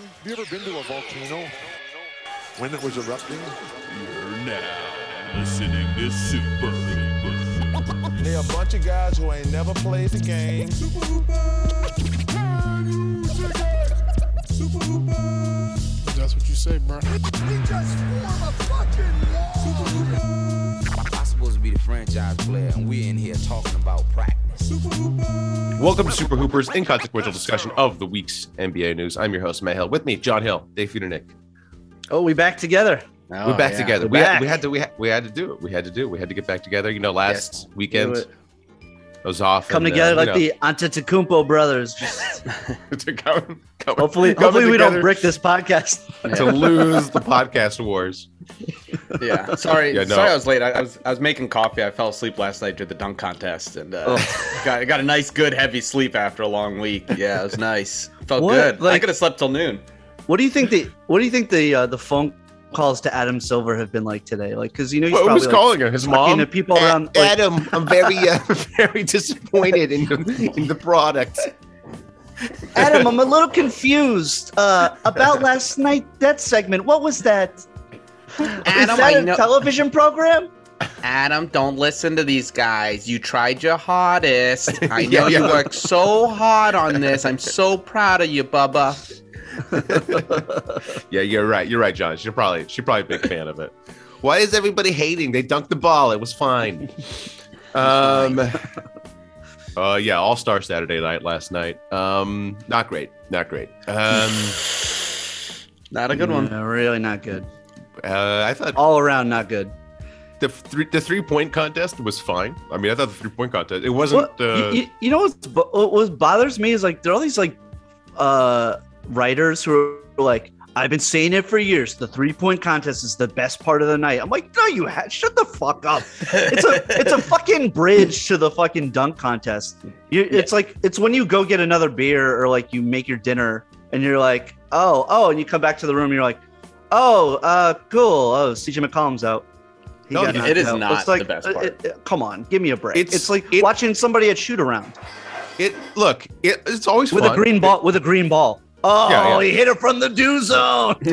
Have you ever been to a volcano when it was erupting? You're now listening to Super Hooper. They're a bunch of guys who ain't never played the game. Super Hooper! Can you dig it? Super Hooper! That's what you say, bro. We just formed Super Hooper! I'm supposed to be the franchise player, and we're in here talking about practice. Super Hooper! Welcome to Super Hooper's inconsequential discussion of the week's NBA news. I'm your host, Matt Hill. With me, Jon Hill, Dave Feeder Nick. Oh, we back together. We're back oh, together. We're We had, back. we had to we had, we had to do it. We had to do it. We had to get back together. You know, last weekend Do it. I was off. Come and, uh, together you like know, the Antetokounmpo brothers. To come, come, hopefully, coming hopefully we don't together brick this podcast. to lose the podcast wars. Yeah, sorry, Yeah, no. sorry I was late. I, I was I was making coffee. I fell asleep last night during the dunk contest, and uh, got got a nice, good, heavy sleep after a long week. Yeah, it was nice. Felt What? good. I could have slept till noon. What do you think the What do you think the uh, the phone calls to Adam Silver have been like today? Like, because you know he's What probably was like, calling her? His talking mom. to people A- around. Like, Adam, I'm very, uh, very disappointed in the, in the product. Adam, I'm a little confused uh, about last night. That segment. What was that? Adam, Is that I a know- television program? Adam, don't listen to these guys. You tried your hardest. I Yeah, know you worked so hard on this. I'm so proud of you, Bubba. Yeah, you're right. You're right, Jon. She's probably she's probably a big fan of it. Why is everybody hating? They dunked the ball. It was fine. Um. Uh, yeah, All Star Saturday night last night. Um, not great. Not great. Um, Not a good one. No, really not good. uh, I thought All around not good. the three the three point contest was fine. I mean, I thought the three point contest it wasn't. Well, uh, you, you- you know what's, what what bothers me is like there are all these like uh writers who are like I've been saying it for years. The three point contest is the best part of the night. I'm like, no, you ha- shut the fuck up. It's a it's a fucking bridge to the fucking dunk contest. You, It's like it's when you go get another beer or like you make your dinner and you're like, oh oh, and you come back to the room and you're like, oh uh cool. Oh, CJ McCollum's out. He No, it out. not It's like, the best uh, part. it- it- come on, give me a break. It's- It's, like it- watching somebody at shoot around it look. It, it's always with fun. a green ball. With a green ball. Oh, Yeah, yeah. he hit it from the do zone.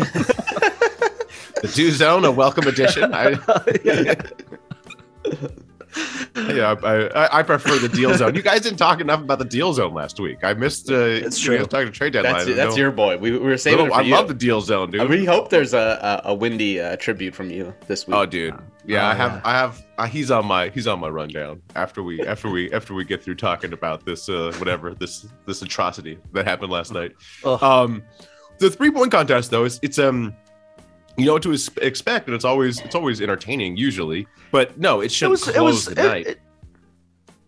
The do zone, a welcome addition. I, yeah, I, I, I prefer the deal zone. You guys didn't talk enough about the deal zone last week. I missed. Uh, It's you guys true. talking to trade deadline. That's that's no- your boy. We, we were saving no, it for I you. love the deal zone, dude. Uh, We hope there's a a, a windy uh, tribute from you this week. Oh, dude. Yeah, Oh, I have. yeah. I have. Uh, he's on my. He's on my rundown. After we. After we. After we get through talking about this. Uh, whatever. This. This atrocity that happened last night. Ugh. Um, the three point contest though is it's um, you know what to expect, and it's always it's always entertaining usually. But no, it it shouldn't was. close It was. the it- night. it-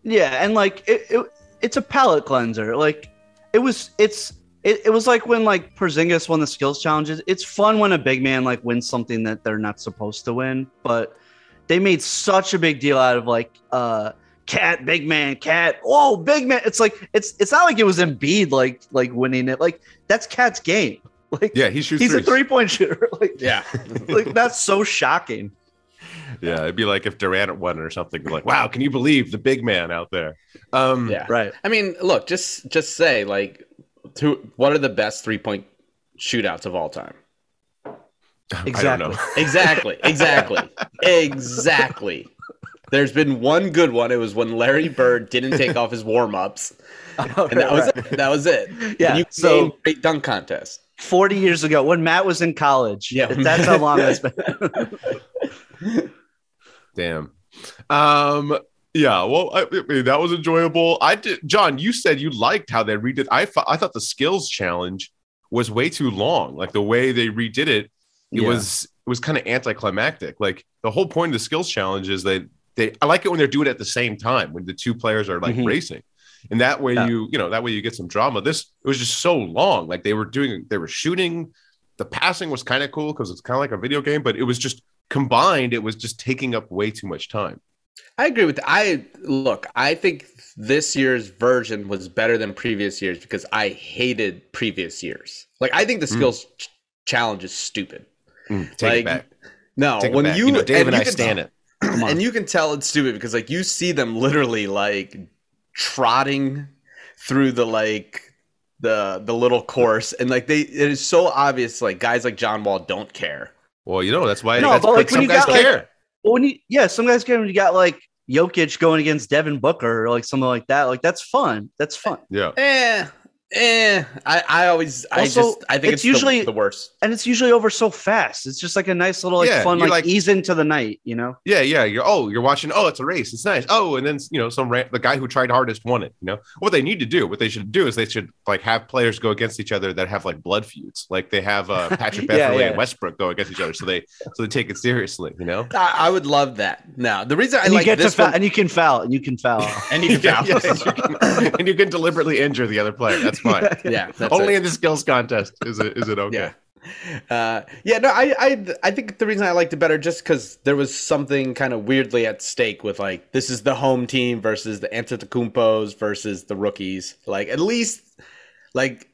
yeah, and like it, it. It's a palate cleanser. Like it was. It's. It, it was like when like Porzingis won the skills challenges. It's fun when a big man like wins something that they're not supposed to win, but they made such a big deal out of like uh KAT big man KAT oh big man it's like it's it's not like it was Embiid like like winning it like that's KAT's game like yeah, he shoots. he's a three point shooter like yeah. like that's so shocking Yeah, it'd be like if Durant won or something. Like, wow, can you believe the big man out there? Um, Yeah. right I mean, look, just just say like, to, what are the best three point shootouts of all time? I don't Exactly. know. Exactly, exactly, exactly. There's been one good one. It was when Larry Bird didn't take off his warm ups, and that was it. That was it. Yeah, And you so- so great dunk contest. 40 years ago when Matt was in college. Yeah, that's how long it's been. Damn. Um. Yeah. Well, I, I mean, that was enjoyable. I did. Jon, you said you liked how they redid. I thought I thought the skills challenge was way too long. Like the way they redid it, it Yeah. was it was kind of anticlimactic. Like the whole point of the skills challenge is they they. I like it when they're doing it at the same time when the two players are like Mhm. racing. And that way Yeah. you, you know, that way you get some drama. This it was just so long. Like they were doing, they were shooting. The passing was kind of cool because it's kind of like a video game, but it was just combined. It was just taking up way too much time. I agree with I look, I think this year's version was better than previous years because I hated previous years. Like I think the Mm. skills ch- challenge is stupid. Mm, take like no, Take when back. you, know, Dave and, you I stand tell- it. and you can tell it's stupid because like you see them literally like trotting through the like the the little course, and like they, it is so obvious. Like guys like John Wall don't care. Well, you know that's why. No, that's, but, like, when some you guys got, like- care. Well, when you yeah, some guys get when you got like Jokic going against Devin Booker or like something like that. Like that's fun. That's fun. yeah. Eh, eh. I, I always, I just, I think it's it's, usually- the, the worst. And it's usually over so fast. It's just like a nice little like Yeah, fun like, like- ease into the night, you know? Yeah, yeah. You're oh, you're watching. Oh, it's a race. It's nice. Oh, and then you know some ran- the guy who tried hardest won it. You know what they need to do. What they should do is they should like have players go against each other that have like blood feuds. Like they have uh, Patrick Yeah, Beverley yeah. and Westbrook go against each other. So they so they take it seriously. You know. I, I would love that. Now, the reason I And you like get to this foul, one, and you can foul, and you can foul. and you can foul. Yeah, yeah, and you can deliberately injure the other player. That's fine. yeah, that's Only it. in the skills contest is it is it okay? Yeah. Uh, yeah, no, I, I, I think the reason I liked it better just because there was something kind of weirdly at stake with like this is the home team versus the Antetokounmpos versus the rookies. Like at least, like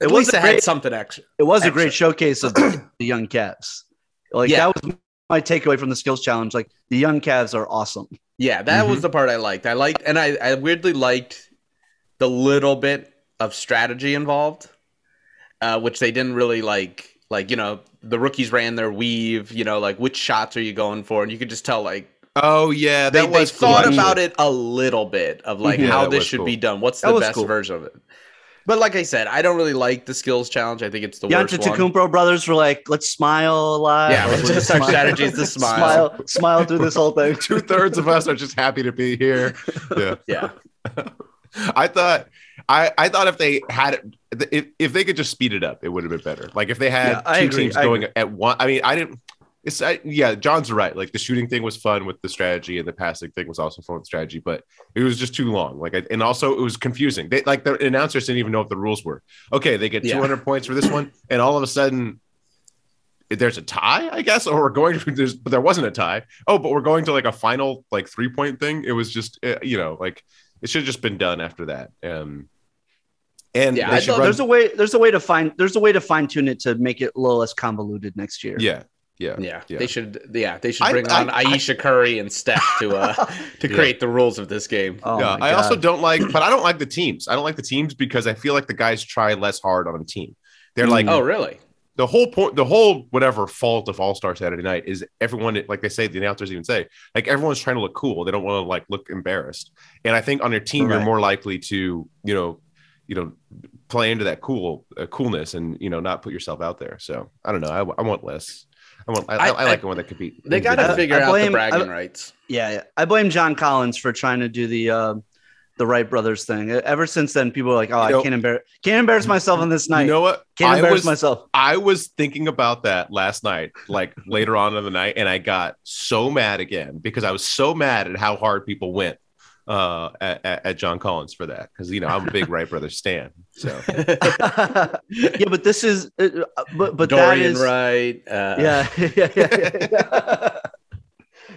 at It was least a it had great- something extra. It was a great showcase of the young Cavs. Like Yeah. that was my takeaway from the skills challenge. Like the young Cavs are awesome. Yeah, that Mm-hmm. was the part I liked. I liked, and I, I weirdly liked the little bit of strategy involved, uh, which they didn't really like. Like you know, the rookies ran their weave. You know, like which shots are you going for, and you could just tell like Oh yeah, they, that they was cool, thought about it a little bit of like Yeah, how this should cool. be done. What's That the best cool. version of it? But like I said, I don't really like the skills challenge. I think it's the The worst one. Antetokounmpo brothers were like, "Let's smile a lot." Yeah, Like, just our strategy is to smile. smile, smile through this whole thing. Two thirds of us are just happy to be here. Yeah. Yeah, I thought I, I thought if they had it if, if they could just speed it up, it would have been better. Like if they had Yeah, two agree, teams I going at one. I mean, I didn't. It's I, yeah, Jon's right. Like the shooting thing was fun with the strategy, and the passing thing was also fun with strategy, but it was just too long. Like, I, and also it was confusing. They like the announcers didn't even know what the rules were. Okay, they get Yeah. 200 points for this one, and all of a sudden. There's a tie, I guess, or we're going to. There's, but there wasn't a tie. Oh, but we're going to like a final, like three point thing. It was just, uh, you know, like it should have just been done after that. Um, and Yeah, I run- There's a way. There's a way to find. There's a way to fine tune it to make it a little less convoluted next year. yeah, yeah, yeah, Yeah. They should. Yeah, they should bring I- on Ayesha Curry and Steph to uh to Yeah. create the rules of this game. Oh yeah. I also don't like, but I don't like the teams. I don't like the teams because I feel like the guys try less hard on a team. They're like, Oh, really? the whole point, the whole whatever fault of All Star Saturday Night is everyone, like they say, the announcers even say, like everyone's trying to look cool. They don't want to like look embarrassed. And I think on your team, you're more likely to, you know, you know, play into that cool uh, coolness and you know not put yourself out there. So I don't know. I, I want less. I want. I, I, I- I like it when they compete. They got to I- figure I out the blame- bragging I- rights. Yeah, yeah. I blame John Collins for trying to do the uh, the Wright brothers thing. Ever since then, people are like, "Oh, You I know- can't embarrass can't embarrass myself on this night. You know what? can't I embarrass was, myself." I was thinking about that last night, like later on in the night, and I got so mad again because I was so mad at how hard people went uh, at, at, at John Collins for that. Because you know I'm a big Wright brothers stan. So yeah, but this is, uh, uh, but but that Dorian is, Wright. Uh, yeah, yeah, yeah, yeah, yeah.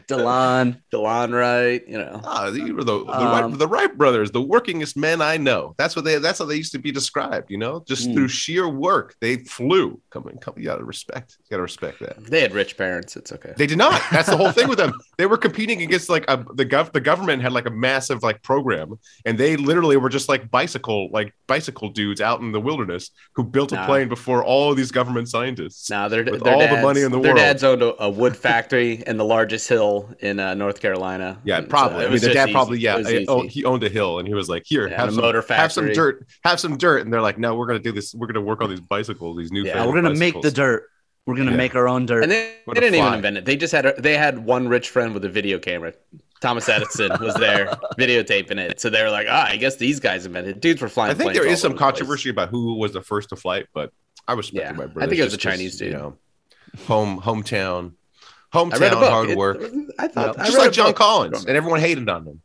Delon. Delon Wright. You know. ah, the, the, the, Um, Wright, the Wright brothers, the workingest men I know. That's what they. That's how they used to be described. You know, just Hmm. through sheer work, they flew. Come on, come. You gotta respect. You gotta respect that. They had rich parents. It's okay. They did not. That's the whole thing with them. They were competing against like a, the gov. The government had like a massive like program, and they literally were just like bicycle like bicycle dudes out in the wilderness who built a Nah. plane before all of these government scientists. Now they're With their all the money in the their world. Their dads owned a, a wood factory in the largest hill in uh, North Carolina. Yeah, And so probably. I mean, their just dad probably yeah. I- oh, he owned a hill, and he was like, "Here, Yeah, have a some motor have some dirt, have some dirt." And they're like, "No, we're gonna do this. We're gonna work on these bicycles, these new. Yeah, Yeah, we're gonna make the dirt. We're gonna Yeah. make our own dirt. And they, they didn't even invent it. They just had a, they had one rich friend with a video camera. Thomas Edison was there videotaping it. So they were like, ah, I guess these guys invented. it. Dudes were flying. I think planes there all is some over the place. controversy about who was the first to flight, but I respect Yeah, my I think it was a Chinese dude. You know, home hometown, I hometown read a book. hard It- work. I thought I just like John book. Collins, and everyone hated on him.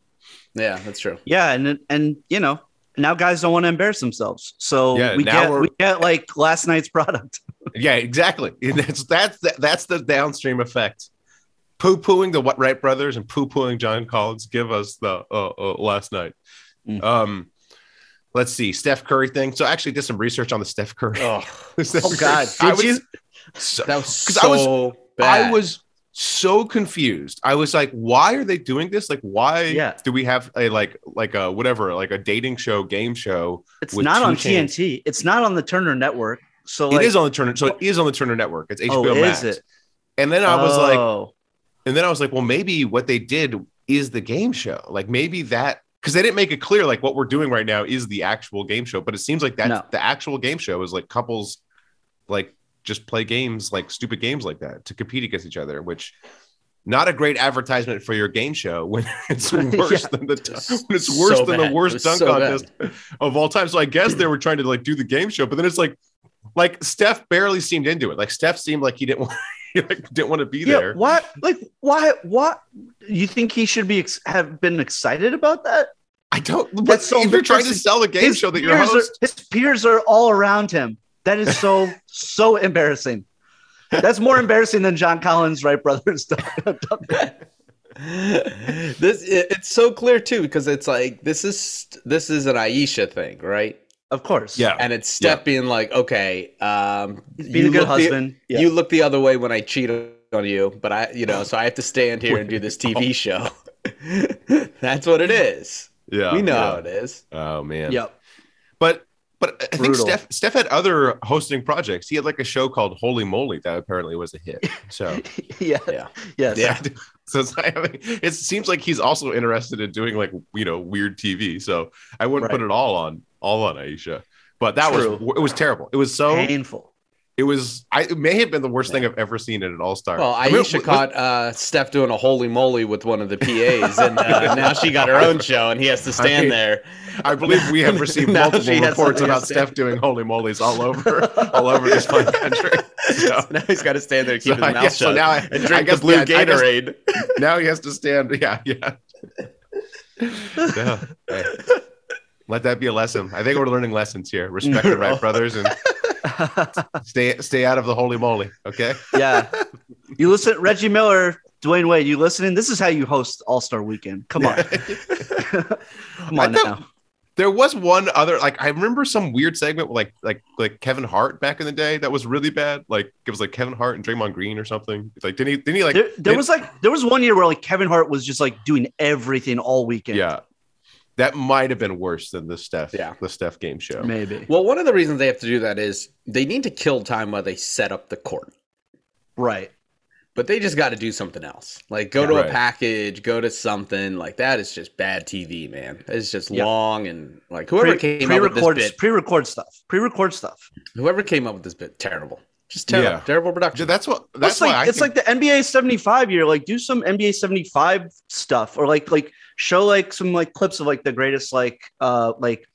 Yeah, that's true. Yeah, and and you know now guys don't want to embarrass themselves, so Yeah, we now get we're- get like last night's product. Yeah, exactly. And that's that's the, that's the downstream effect. Poo pooing the What Wright brothers and poo pooing John Collins give us the uh, uh, last night. Mm. Um, let's see Steph Curry thing. So I actually did some research on the Steph Curry. Oh, Steph Oh, Curry. God, I did was- you? So, that was 'Cause so I was- bad. I was so confused. I was like, why are they doing this? Like, why Yeah. do we have a like like a whatever like a dating show game show? It's not on channels. TNT. It's not on the Turner Network. So like, it is on the Turner. So it is on the Turner Network. It's HBO oh, Max. is it? And then I was like, Oh. and then I was like, well, maybe what they did is the game show. Like maybe that because they didn't make it clear like what we're doing right now is the actual game show, but it seems like that No. the actual game show is like couples like just play games like stupid games like that to compete against each other, which not a great advertisement for your game show when it's worse Yeah. than the when it's worse So than bad. the worst dunk so bad. contest of all time. So I guess they were trying to like do the game show, but then it's like like Steph barely seemed into it. Like Steph seemed like he didn't want he like didn't want to be Yeah, there. what? Like, why? What? You think he should be ex- have been excited about that? I don't. But That's so if you're trying to sell the game His show that you're peers are- his peers are all around him. That is so so embarrassing. That's more embarrassing than John Collins' Wright brothers. this it, it's so clear too because it's like this is this is an Ayesha thing, right? of course. yeah, And it's Steph being like, okay, um, He's being a good look the- husband. Yeah. you look the other way when I cheat on you, but I, you know, so I have to stand here and do this TV show. That's what it is. yeah, we know yeah. how it is. Oh man, Yep. But but I think Brutal. Steph Steph had other hosting projects. He had like a show called Holy Moly that apparently was a hit. So yeah. Yeah. Yes. Yeah. so it's, I mean, it seems like he's also interested in doing like you know weird TV. So I wouldn't put it all on all on Ayesha. But that True. was it was terrible. It was so Painful. It was I it may have been the worst thing I've ever seen in an All Star. Well, Ayesha caught uh, Steph doing a holy moly with one of the PAs, and uh, now she got her own show, and he has to stand mean, there. I believe we have received multiple reports about say. Steph doing holy mollies all over all over this fun country. So, So now he's got to stand there, and keep So, his mouth yeah, so shut, now I- and I drink guess- the blue yeah, I guess- Gatorade. now he has to stand. Yeah, yeah. yeah. Hey, Let that be a lesson. I think we're learning lessons here. Respect the Wright brothers and stay stay out of the holy moly. Okay. yeah. You listen, Reggie Miller, Dwyane Wade. You listening? This is how you host All Star Weekend. Come on. Come on now. There was one other like I remember some weird segment with like like like Kevin Hart back in the day that was really bad. Like it was like Kevin Hart and Draymond Green or something. Like didn't he didn't he like There, there was like there was one year where like Kevin Hart was just like doing everything all weekend. yeah. That might have been worse than the Steph Yeah. the Steph game show. maybe. Well, one of the reasons they have to do that is they need to kill time while they set up the court. Right. But they just got to do something else. Like go Yeah, to right. a package, go to something like that. Is just bad TV, man. It's just Yeah. long and like whoever Pre- came up with pre-record this bit, pre-record stuff. Pre-record stuff. whoever came up with this bit, terrible. Just terrible, Yeah. terrible production. That's what that's That's why like I it's think- like the NBA 75 year. Like do some NBA 75 stuff or like like show like some like clips of like the greatest like uh like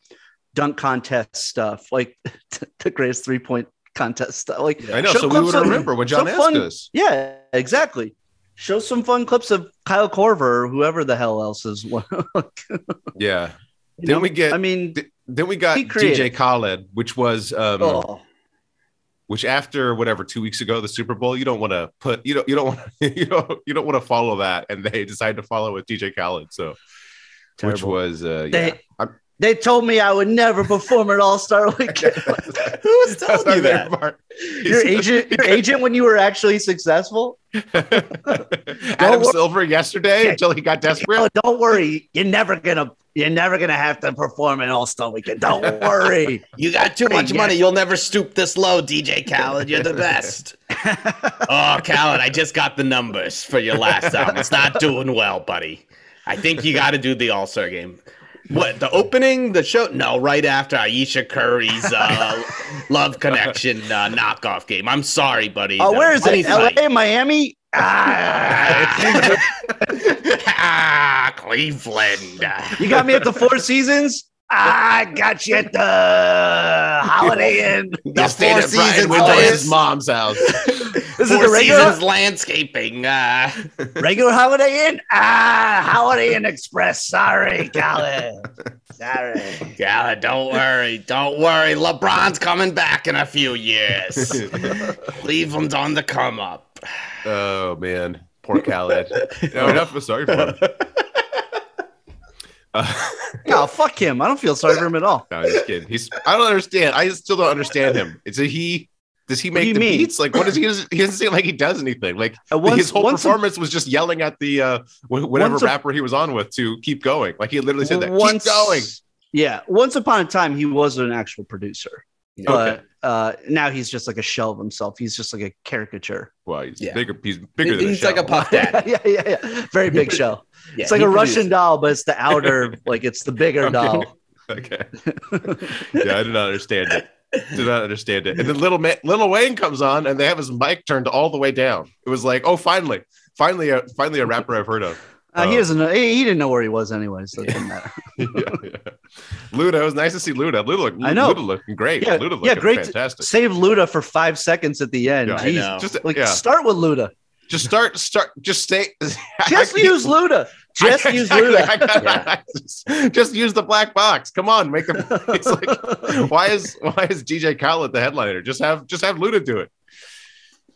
dunk contest stuff, like the greatest three point contest stuff. Like I know, so we would of- remember when Jon asked fun- us. Yeah, exactly. Show some fun clips of Kyle Korver or whoever the hell else is. Yeah. know? Then we get I mean, th- then we got. DJ Khaled, which was um oh, which after whatever two weeks ago the Super Bowl, you don't want to put you don't you don't want you don't you don't want to follow that, and they decided to follow with DJ Khaled, so which was uh, yeah. They- they told me I would never perform at All Star Weekend. Who was telling you that? part. your agent, your agent, when you were actually successful. Adam wor- Silver yesterday Yeah. until he got desperate. Oh, don't worry, you're never gonna, you're never gonna have to perform at All Star Weekend. Don't worry. You got too much money. You'll never stoop this low, DJ Khaled. You're the best. oh, Khaled, I just got the numbers for your last album. It's not doing well, buddy. I think you got to do the All Star game. What the opening, the show? No, right after Ayesha Curry's uh, Love Connection uh, knockoff game. I'm sorry, buddy. Oh, The where is it? money's L.A., tight. Miami? Ah, ah, Cleveland. you got me at the Four Seasons. I got you at the Holiday Inn. The He stayed Four at Brian Seasons Windhorst's Place. mom's house. This is Four the regular, Seasons landscaping. Uh, regular Holiday Inn. Ah, Holiday Inn Express. Sorry, Colin. Sorry. Yeah, don't worry, don't worry. LeBron's coming back in a few years. Cleveland's on the come up. oh man, poor Khaled. No, enough of sorry for him. Uh, No, fuck him. I don't feel sorry for him at all. no, I'm just kidding. He's. I don't understand. I still don't understand him. It's a he. Does he What do make the mean? beats? Like, what does he? He doesn't seem like he does anything. Like Uh, once- his whole once a- performance was just yelling at the uh, whatever a- rapper he was on with to keep going. Like he literally said that. Once- keep going. Yeah, once upon a time he was an actual producer, Okay. but uh, now he's just like a shell of himself. He's just like a caricature. Well, he's Yeah. bigger. He's bigger than He's a like a shell. puff daddy. yeah, yeah, yeah. Very big shell. Yeah, it's like a produced- Russian doll, but it's the outer, like it's the bigger Okay. doll. Okay. yeah, I did not understand it. Did not understand it. And then little Ma- little Wayne comes on, and they have his mic turned all the way down. It was like, oh, finally, finally, a, finally a rapper I've heard of. Uh, he Oh. doesn't know. He, he didn't know where he was anyway, so it didn't matter. yeah, yeah. Luda, it was nice to see Luda. Luda, look, I know. Luda looking great. Yeah, Luda looking yeah, great. fantastic. Save Luda for five seconds at the end. Yeah. I know. Just Like yeah, start with Luda. just start, start, just stay. Just use Luda. Just I- use. Luda. I got- just, just use the black box. Come on, make them. It's like, why is why is DJ Khaled the headliner? Just have just have Luda do it.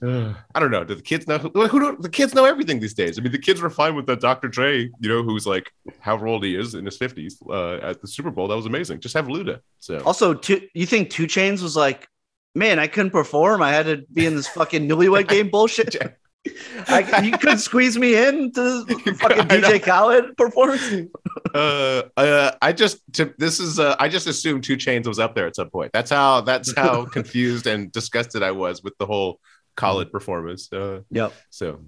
I don't know. Do the kids know? Who, who do the kids know everything these days? I mean, the kids were fine with the Dr. Dre, you know, who's like however old he is in his fifties uh, at the Super Bowl. That was amazing. Just have Luda. So Also, two, you think 2 Chainz was like, man, I couldn't perform. I had to be in this fucking newlywed game bullshit. I, you couldn't squeeze me in to fucking DJ Khaled performance. uh, uh, I just to, this is uh, I just assumed 2 Chainz was up there at some point. That's how that's how confused and disgusted I was with the whole Khaled performance. Uh, Yep. So,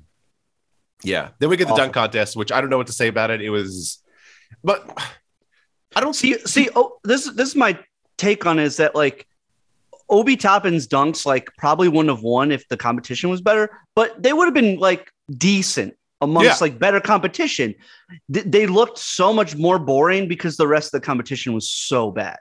yeah. Then we get the Awful. dunk contest, which I don't know what to say about it. It was, but I don't see. See, see, oh, this this is my take on it is that like Obi Toppin's dunks like probably wouldn't have won if the competition was better, but they would have been like decent amongst Yeah. like better competition. Th- they looked so much more boring because the rest of the competition was so bad.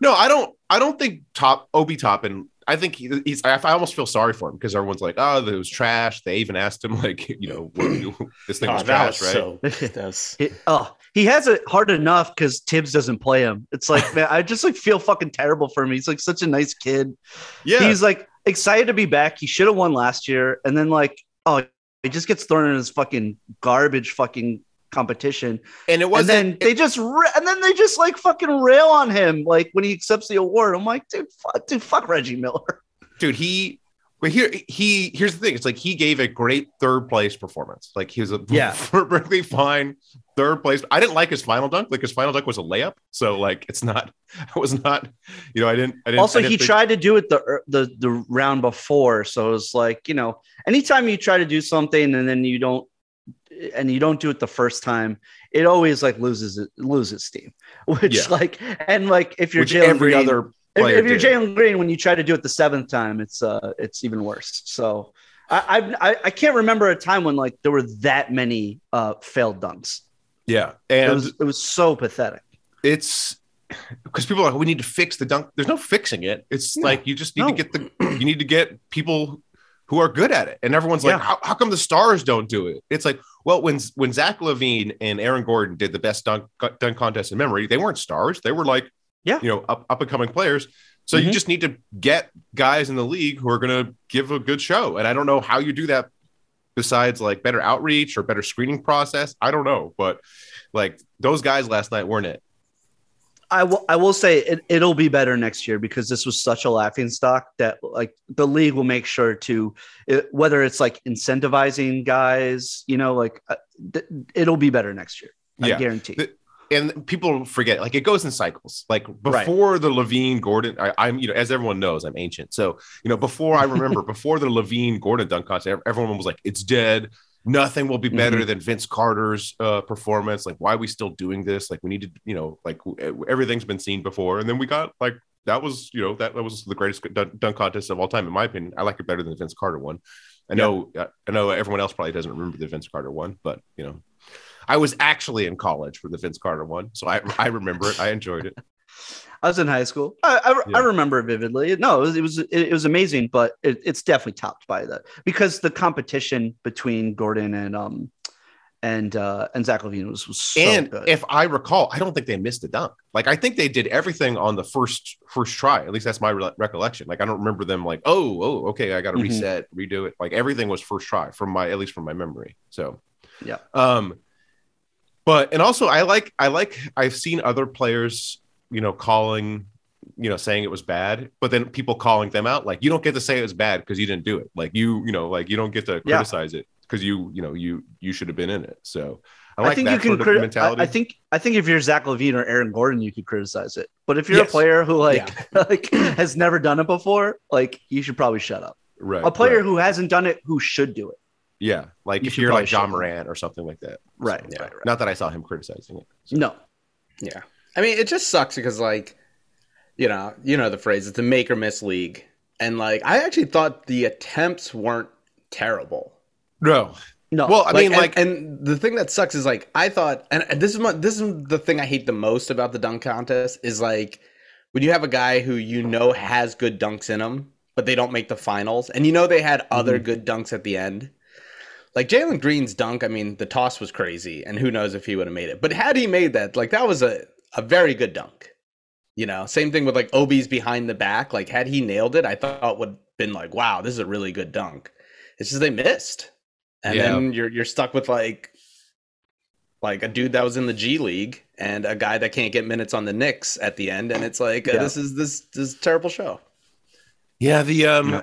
No, I don't. I don't think top Obi Toppin. I think he, he's. I, I almost feel sorry for him because everyone's like, "Oh, it was trash." They even asked him, like, you know, what, this thing Oh, was trash, was right? so. Was, It, oh, he has it hard enough because Thibs doesn't play him. It's like, man, I just like feel fucking terrible for him. He's like such a nice kid. yeah, He's like excited to be back. He should have won last year, and then like, oh, he just gets thrown in his fucking garbage fucking competition, and it wasn't. then they just and then they just like fucking rail on him like when he accepts the award. I'm like, dude, fuck, dude, fuck Reggie Miller. dude he but here he here's the thing it's like he gave a great third place performance like he was a Yeah. perfectly fine third place i didn't like his final dunk like his final dunk was a layup so like it's not it was not you know i didn't i didn't also, I didn't he think- tried to do it the er, the the round before, so it's like you know, anytime you try to do something and then you don't, and you don't do it the first time, it always like loses it loses steam. Which Yeah. like and like if you're Jalen every Green, other if, if you're. Jalen Green, when you try to do it the seventh time, it's uh it's even worse. So. I, I I can't remember a time when like there were that many uh failed dunks. yeah It and was it was so pathetic. it's because people are like we need to fix the dunk there's no fixing it it's No. like you just need No. to get the you need to get people who are good at it. And everyone's like how, how come the stars don't do it? It's like well when when Zach LaVine and aaron gordon did the best dunk dunk contest in memory they weren't stars. They were like Yeah. you know up, up and coming players. So you Mhm. just need to get guys in the league who are going to give a good show. And i don't know how you do that besides like better outreach or better screening process. I don't know. But like those guys last night weren't it I will I will say it, it'll be better next year because this was such a laughing stock that like the league will make sure to it, whether it's like incentivizing guys, you know, like uh, th- it'll be better next year. I Yeah. guarantee. The- and people forget like it goes in cycles like Right. before the LaVine gordon I, i'm you know as everyone knows i'm ancient so you know before i remember before the LaVine gordon dunk contest everyone was like it's dead nothing will be better Mm-hmm. than vince carter's uh performance like why are we still doing this like we need to you know like everything's been seen before and then we got like that was you know that, that was the greatest dunk, dunk contest of all time in my opinion i like it better than the vince carter one i know i know everyone else probably doesn't remember the vince carter one but you know I was actually in college for the Vince Carter one, so I I remember it. I enjoyed it. I was in high school. I I, Yeah. I remember it vividly. No, it was it was, it, was amazing, but it, it's definitely topped by that because the competition between Gordon and um and uh and Zach LaVine was, was so and good. if I recall, I don't think they missed a dunk. Like I think they did everything on the first first try. At least that's my re- recollection. Like I don't remember them like, oh, oh, okay, I got to Mhm. reset, redo it. Like everything was first try from my at least from my memory. So Yeah. Um, but and also I like I like I've seen other players, you know, calling you know, saying it was bad, but then people calling them out, like you don't get to say it was bad because you didn't do it. Like you, you know, like you don't get to Yeah. criticize it because you, you know, you you should have been in it. So I I, think that you can. sort of Crit- I, mentality. I think. I think if you're Zach LaVine or Aaron Gordon, you could criticize it. But if you're Yes. a player who like like has never done it before, like you should probably shut up. right, A player right. who hasn't done it, who should do it. yeah, like You if you're like Ja shut. Morant or something like that. Right. So, yeah. right, right. Not that I saw him criticizing it. No. Yeah. I mean, it just sucks because like, you know, you know the phrase, it's a make or miss league. And like I actually thought the attempts weren't terrible. No. No. Well, I mean, and- like, and, the thing that sucks is like I thought, and and this is my, this is the thing I hate the most about the dunk contest is like when you have a guy who you know has good dunks in him, but they don't make the finals, and you know they had other Mm-hmm. good dunks at the end. Like Jalen Green's dunk, I mean, the toss was crazy, and who knows if he would have made it. But had he made that, like that was a a very good dunk. You know, same thing with like Obi's behind the back. Like had he nailed it, I thought would have been like, wow, this is a really good dunk. It's just they missed, and Yeah. then you're you're stuck with like like a dude that was in the G League and a guy that can't get minutes on the Knicks at the end, and it's like uh, this is this this is a terrible show. Yeah, the um,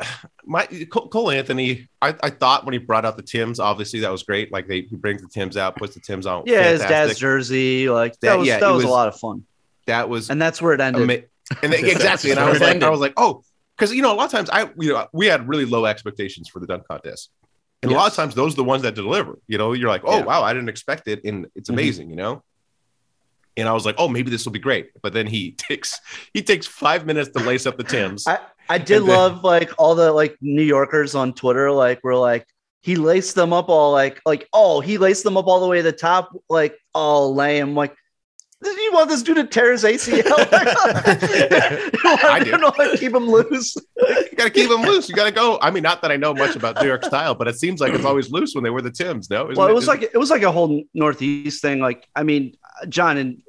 my Cole, Anthony. I, I thought when he brought out the Tims, obviously that was great. Like they he brings the Tims out, puts the Tims on. yeah, his dad's jersey, like that, That- was yeah, that was, was- a lot of fun. That was And that's where it ended. ama- and then, exactly. And I was like, I was like, oh, because you know, a lot of times I you know we had really low expectations for the dunk contest, and a lot of times those are the ones that deliver. You know, you're like, oh Yeah. wow, I didn't expect it, and it's Mhm. amazing. You know. And I was like, oh, maybe this will be great. But then he takes he takes five minutes to lace up the Tims. I, I did then- love like all the like New Yorkers on Twitter, like were like he laced them up all like like oh he laced them up all the way to the top, like all lame. Like you want this dude to tear his ACL? I do. don't know how to keep him loose. you got to keep them loose. You got to go. I mean, not that I know much about New York style, but it seems like it's always loose when they wear the Tims. No, Isn't Well, it was Isn't- like it was like a whole Northeast thing. Like I mean, Jon and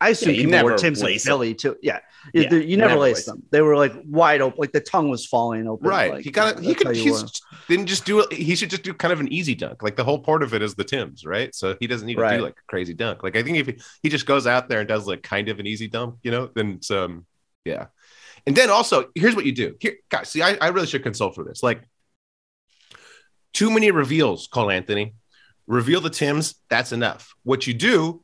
I assume Yeah, people wore Tim's lace Philly too. Yeah, Yeah, you, you never, never laced lace them. They were like wide open, like the tongue was falling open. right. Like, he got He could. He's didn't just do it. He should just do kind of an easy dunk. Like the whole part of it is the Tims, right? So he doesn't need to do like a crazy dunk. Like I think if he, he just goes out there and does like kind of an easy dunk, you know, then it's um yeah. And then also here's what you do. Here, guys, see, I, I really should consult for this. Like too many reveals, Cole Anthony. Reveal the Tims, that's enough. What you do,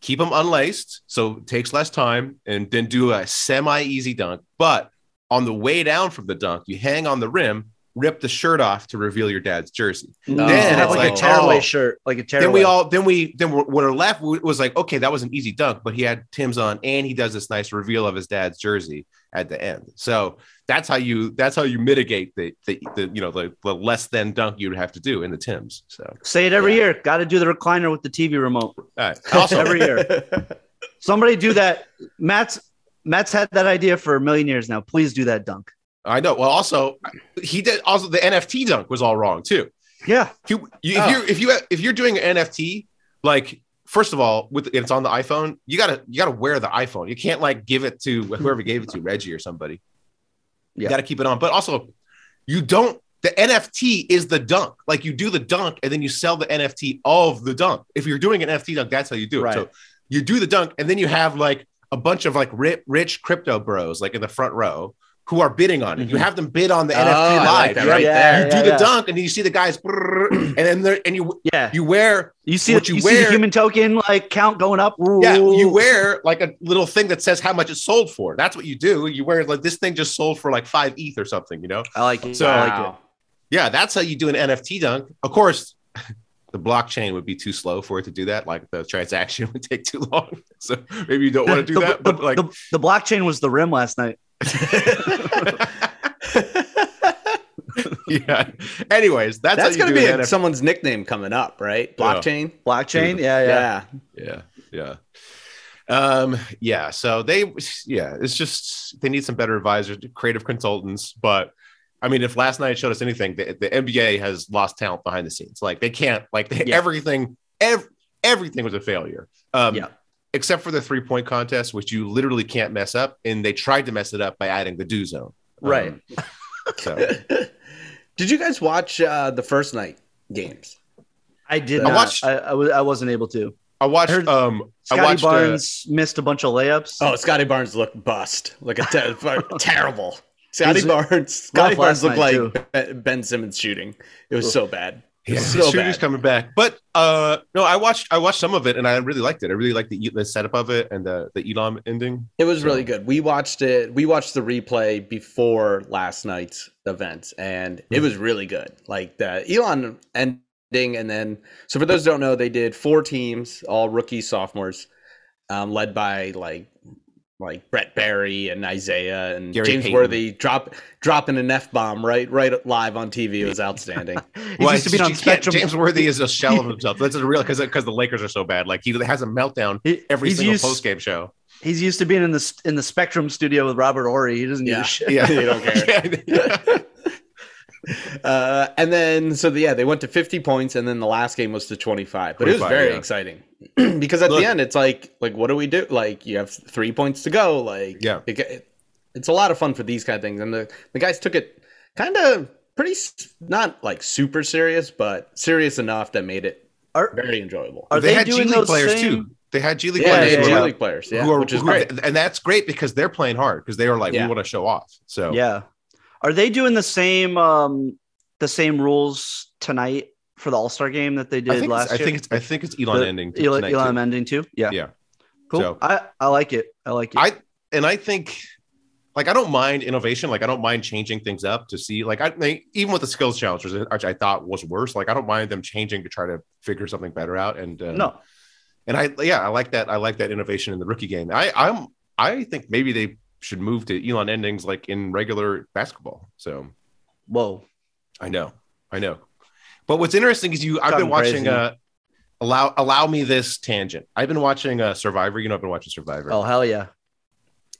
keep them unlaced, so it takes less time, and then do a semi-easy dunk. But on the way down from the dunk, you hang on the rim, rip the shirt off to reveal your dad's jersey. Mm, Then have it's like, like, a tearaway oh. shirt, like a tearaway. Then we all, then we, then what are left was like, okay, that was an easy dunk, but he had Tim's on, and he does this nice reveal of his dad's jersey at the end. So that's how you, that's how you mitigate the, the, the you know, the, the less than dunk you would have to do in the Tims. So say it every Yeah. year. Got to do the recliner with the TV remote. all right. also, Every year. Somebody do that. Matt's Matt's had that idea for a million years now. Please do that dunk. I know. Well, also he did. Also, the NFT dunk was all wrong too. Yeah, You, you, Oh. if you're oh. if you if you're doing an NFT, like first of all, with it's on the iPhone, you gotta you gotta wear the iPhone. You can't like give it to whoever gave it to Reggie or somebody. You gotta keep it on. But also, you don't. The NFT is the dunk. Like you do the dunk and then you sell the NFT of the dunk. If you're doing an NFT dunk, that's how you do it. Right. So you do the dunk and then you have like a bunch of like rich, rich crypto bros like in the front row who are bidding on it. You Mhm. have them bid on the Oh, NFT live. like You- right Yeah, there. you do yeah, the dunk and then you see the guys and then there and you yeah. you wear You see, what you, you see wear- the human token like count going up. yeah you wear like a little thing that says how much it sold for that's what you do you wear like this thing just sold for like five eth or something you know I like it. So- I like it. Yeah that's how you do an nft dunk of course the blockchain would be too slow for it to do that like the transaction would take too long so maybe you don't want to do the, that the- but like the, the blockchain was the rim last night. yeah anyways that's, That's gonna be a, someone's nickname coming up, right? Yeah. Blockchain. Blockchain, yeah, yeah. Yeah. yeah yeah um yeah so they yeah it's just they need some better advisors creative consultants but i mean if last night showed us anything the, the nba has lost talent behind the scenes like they can't like they, Yeah. everything ev- everything was a failure um Yeah. Except for the three point contest which you literally can't mess up and they tried to mess it up by adding the do zone Um, Right. so Did you guys watch uh, the first night games? I did I not. watched- I, I, was, I wasn't able to. I watched. heard um, I Scottie watched. uh, Barnes missed a bunch of layups. Oh, Scottie Barnes looked bust, like a te- terrible. Scottie Barnes. Scottie Barnes looked like Be- Ben Simmons shooting. It was so bad. It yeah, was so shooter's coming back. But uh, no, I watched. I watched some of it, and I really liked it. I really liked the the setup of it and the the Elam ending. It was So- really good. We watched it. We watched the replay before last night's event, and it was really good. Like the Elam ending, and then so for those who don't know, they did four teams, all rookies, sophomores, um, led by like like Brett Barry and Isaiah and Gary James Payton. Worthy drop dropping an f bomb right right live on TV. Was outstanding. He Well, used to be on Spectrum. James Worthy is a shell of himself. That's a real because because the Lakers are so bad. Like he has a meltdown every he's single post game show. He's used to being in the in the Spectrum studio with Robert Horry. He doesn't give a shit. Yeah, They don't care. Yeah. Uh, and then so yeah, they went to 50 points, and then the last game was to 25. But it was very yeah. exciting because at Look- the end, it's like like what do we do? Like you have three points to go. Like Yeah. it, it- it's a lot of fun for these kind of things, and the the guys took it kind of pretty not like super serious, but serious enough that made it Are, very enjoyable. are they, they, had G League players same- too. They had G League yeah, players yeah, who G League players, yeah, who are, which is who great. and that's great because they're playing hard because they are like Yeah. we want to show off. So Yeah. Are they doing the same um the same rules tonight for the All Star game that they did I think last I year? think it's I think it's Elam The- ending tonight, Elam too. ending too. Yeah. Yeah. Cool. So- I I like it. I like it. I and I think like I don't mind innovation. Like I don't mind changing things up to see like I even with the skills challenge, which I thought was worse. Like I don't mind them changing to try to figure something better out. And um, no. and I yeah I like that I like that innovation in the rookie game. I I'm I think maybe they should move to Elam endings like in regular basketball. So Whoa. I know I know. But what's interesting is you I've been watching crazy. uh allow allow me this tangent. I've been watching uh Survivor. You know I've been watching Survivor. Oh hell yeah.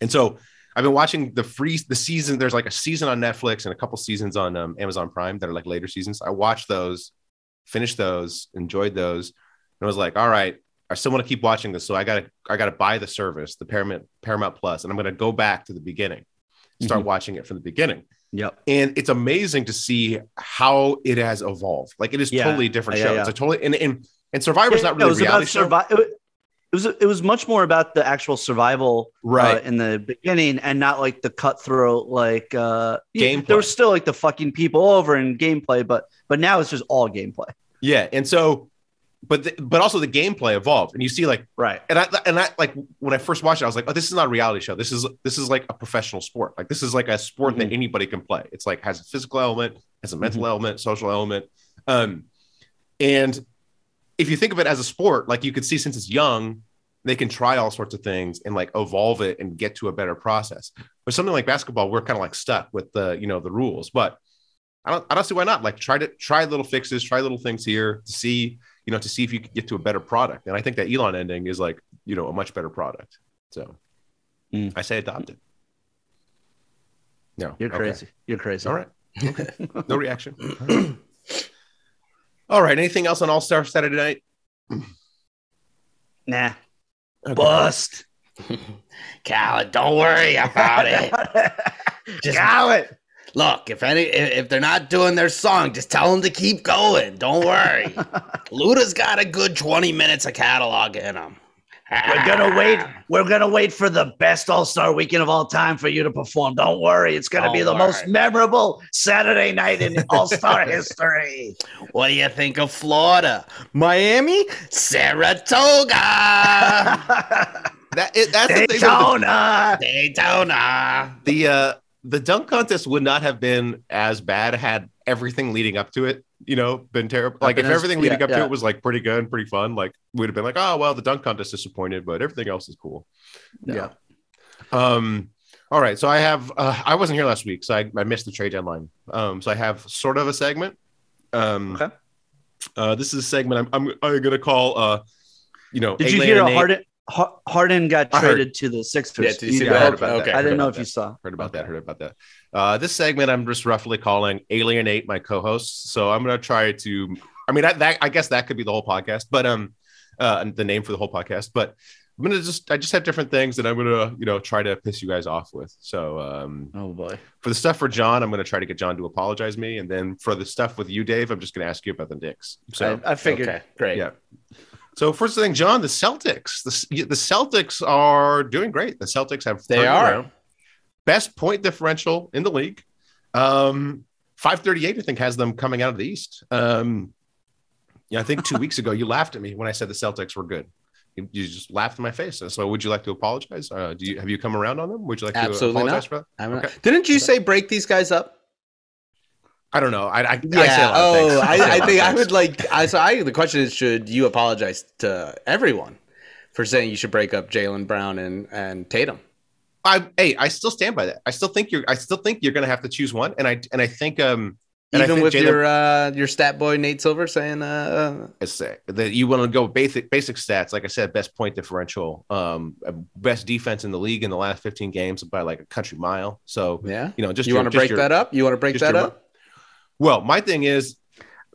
And so I've been watching the free the season. There's like a season on Netflix and a couple seasons on um, Amazon Prime that are like later seasons. I watched those, finished those, enjoyed those, and I was like, all right, I still want to keep watching this. So I gotta I gotta buy the service, the Paramount Paramount Plus, and I'm gonna go back to the beginning, start watching it from the beginning. Yep. And it's amazing to see how it has evolved. Like it is Yeah. totally a different Yeah, show. yeah, It's a totally and and, and Survivor's not no, really it was reality about show. survival. It was it was much more about the actual survival Right. uh, in the beginning and not like the cutthroat like uh Gameplay. there was still like the fucking people over in gameplay but but now it's just all gameplay Yeah. And so but the, but also the gameplay evolved. And you see like right and I and I like when I first watched it, I was like, oh, this is not a reality show. This is this is like a professional sport. Like this is like a sport that anybody can play. It's like has a physical element, has a mental element, social element. Um, and if you think of it as a sport, like you could see since it's young, they can try all sorts of things and like evolve it and get to a better process. But something like basketball, we're kind of like stuck with the you know the rules. But I don't I don't see why not. Like try to try little fixes, try little things here to see you know to see if you can get to a better product. And I think that Elam ending is like you know a much better product. So Mm. I say adopt it. No, you're Okay. crazy you're crazy All right. Okay. No reaction. All right. All right. Anything else on All Star Saturday night? nah Okay. bust Cal, don't worry about it. Just Got it. Look if any if if they're not doing their song, just tell them to keep going. Don't worry. Luda's got a good twenty minutes of catalog in him. We're gonna wait. We're gonna wait for the best All Star Weekend of all time for you to perform. Don't worry, it's gonna be the Don't most memorable Saturday night in All Star history. What do you think of Florida? Miami? Saratoga. That, it, that's the thing. that Daytona. Daytona. The, the uh the dunk contest would not have been as bad had everything leading up to it, you know, been terrible. Like if everything leading yeah, up to it was like pretty good and pretty fun, like we'd have been like, oh well, the dunk contest disappointed, but everything else is cool. Yeah. Um, all right. So I have uh, I wasn't here last week, so I, I missed the trade deadline. Um, so I have sort of a segment. Um, Okay. uh, this is a segment I'm I'm, I'm gonna call uh, you know, Did you hear and Nate- Harden? Got I heard. traded to the Sixers. Yeah, did you see Yeah, I that? About okay. that. I didn't know about if you saw. Heard about that. Heard about that. Uh, this segment I'm just roughly calling alienate my co-hosts. So I'm gonna try to. I mean, that, that I guess that could be the whole podcast, but um, uh, the name for the whole podcast. But I'm gonna just I just have different things that I'm gonna you know try to piss you guys off with. So um, Oh boy. for the stuff for Jon, I'm gonna try to get Jon to apologize me, and then for the stuff with you, Dave, I'm just gonna ask you about the Knicks. So I, I figured. Okay, great. yeah. So first thing, Jon, the Celtics. The, the Celtics are doing great. The Celtics have They are. around. best point differential in the league. Um, five thirty eight, I think, has them coming out of the East. Um, yeah, I think two weeks ago you laughed at me when I said the Celtics were good. You, you just laughed in my face. So, would you like to apologize? Uh, do you have you come around on them? Would you like to Absolutely apologize not. for that? Okay. Didn't you say break these guys up? I don't know. I, I, I say a Yeah. lot of things. Oh, say a I, I think I would like. I so I. The question is, should you apologize to everyone for saying you should break up Jaylen Brown and and Tatum? I, hey, I still stand by that. I still think you're. I still think you're going to have to choose one, and I and I think um. And Even think with Jalen- your uh, your stat boy Nate Silver saying uh, I say that you want to go basic basic stats. Like I said, best point differential, um, best defense in the league in the last 15 games by like a country mile. So uh, yeah. you know, just you want to break your- that up? You want to break that your- up? Well, my thing is,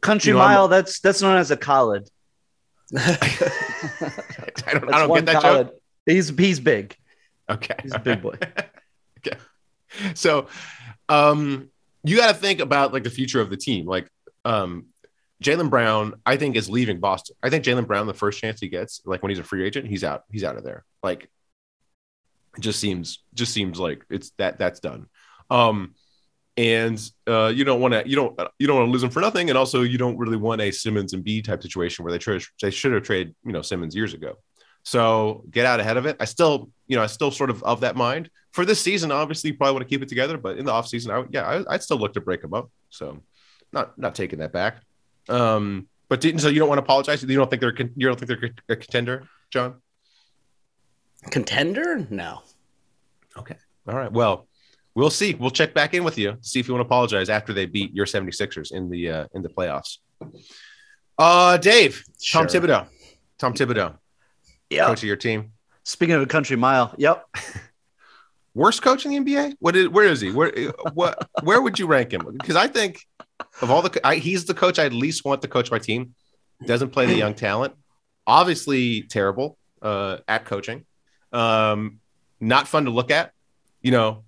Country You know, I'm- mile. That's that's known as a college. I don't, I don't get that college. joke. He's he's big. Okay, He's a big boy. okay, so um, you got to think about like the future of the team. Like um, Jaylen Brown, I think is leaving Boston. I think Jaylen Brown, the first chance he gets, like when he's a free agent, he's out. He's out of there. Like it just seems just seems like it's that that's done. Um, and uh, you don't want to you don't you don't want to lose him for nothing, and also you don't really want a Simmons and B type situation where they tra- they should have traded you know Simmons years ago. So get out ahead of it. I still you know I still sort of of that mind for this season. Obviously, you probably want to keep it together, but in the off season, I would, yeah I, I'd still look to break them up. So not not taking that back. Um, but didn't so you don't want to apologize? You don't think they're you don't think they're a contender, Jon? Contender? No. Okay. All right. Well, we'll see. We'll check back in with you, to see if you want to apologize after they beat your 76ers in the uh, in the playoffs. Uh Dave, Tom Sure. Thibodeau. Tom Thibodeau, Yeah. coach of your team. Speaking of a country mile, yep. Worst coach in the NBA? What is where is he? Where what where would you rank him? Because I think of all the I, he's the coach I'd least want to coach my team. Doesn't play the young talent. Obviously terrible uh, at coaching. Um, not fun to look at. You know,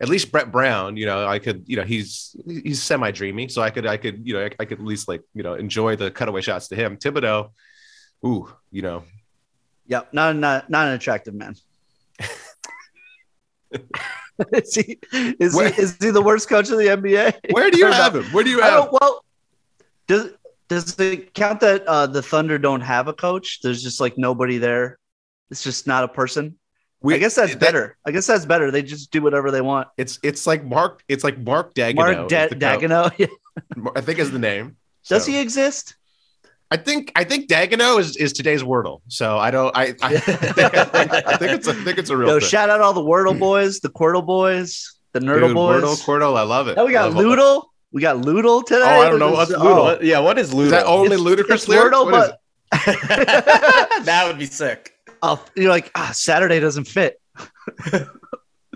at least Brett Brown. You know, I could. You know, he's he's semi dreamy, so I could I could you know I, I could at least like you know enjoy the cutaway shots to him. Thibodeau, ooh, you know, Yep. Not not not an attractive man. is he is Where- he is he the worst coach of the NBA? where do you have him? Where do you have? well, does does it count that uh, the Thunder don't have a coach? There's just like nobody there. It's just not a person. We- I guess that's that- better. I guess that's better. They just do whatever they want. It's it's like Mark. It's like Mark Daigneault. Mark is da- Dagano. Yeah. I think is the name. Does So, he exist? I think I think Daigneault is, is today's Wordle. So I don't. I I, think, I, think, I think it's a I think it's a real Yo, thing. shout out all the Wordle boys, the Quordle boys, the Nerdle Dude, boys. Wordle, Quordle, I love it. Now we got Love Lewdle. We got Lewdle today. Oh, I don't know what's This Lewdle. What, yeah, what is Ludo? Is that only It's- ludicrous it's lyrics? Wordle, What is but it? that would be sick. Oh, you're like, ah, Saturday doesn't fit.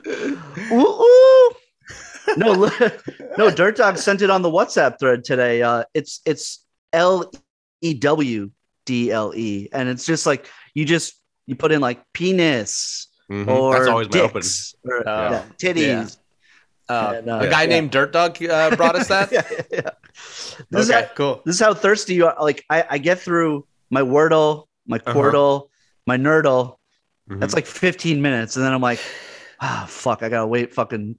ooh, ooh. No, no. Dirt Dog sent it on the WhatsApp thread today. Uh, it's it's L E W D L E, and it's just like you just you put in like penis Mhm. or That's always my open. dicks or Oh, yeah, titties. Uh, And, uh, a guy yeah. named Dirt Dog uh, brought us that. Yeah, yeah, yeah. This is how, cool. this is how thirsty you are. Like I, I get through my Wordle, my Uh-huh. Quordle, my Nerdle. Mhm. That's like 15 minutes, and then I'm like, ah, fuck, I gotta wait fucking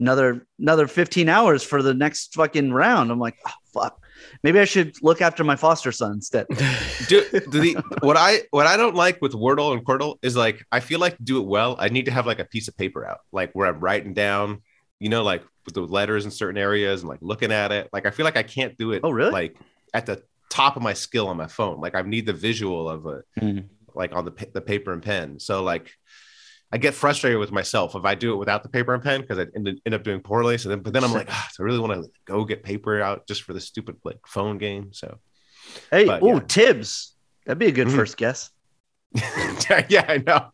another another 15 hours for the next fucking round. I'm like, oh, fuck. Maybe I should look after my foster son instead. do, do the what I what I don't like with Wordle and Quordle is like I feel like to do it well, I need to have like a piece of paper out, like where I'm writing down, you know, like with the letters in certain areas and like looking at it. Like I feel like I can't do it. Oh, really? Like at the top of my skill on my phone. Like I need the visual of it, Mhm. Like on the pa- the paper and pen. So like. I get frustrated with myself if I do it without the paper and pen because I end, end up doing poorly. So then, but then I'm like, do I really want to go get paper out just for the stupid like phone game. So Hey, oh ooh, yeah. Thibs. That'd be a good Mhm. first guess. yeah, I know.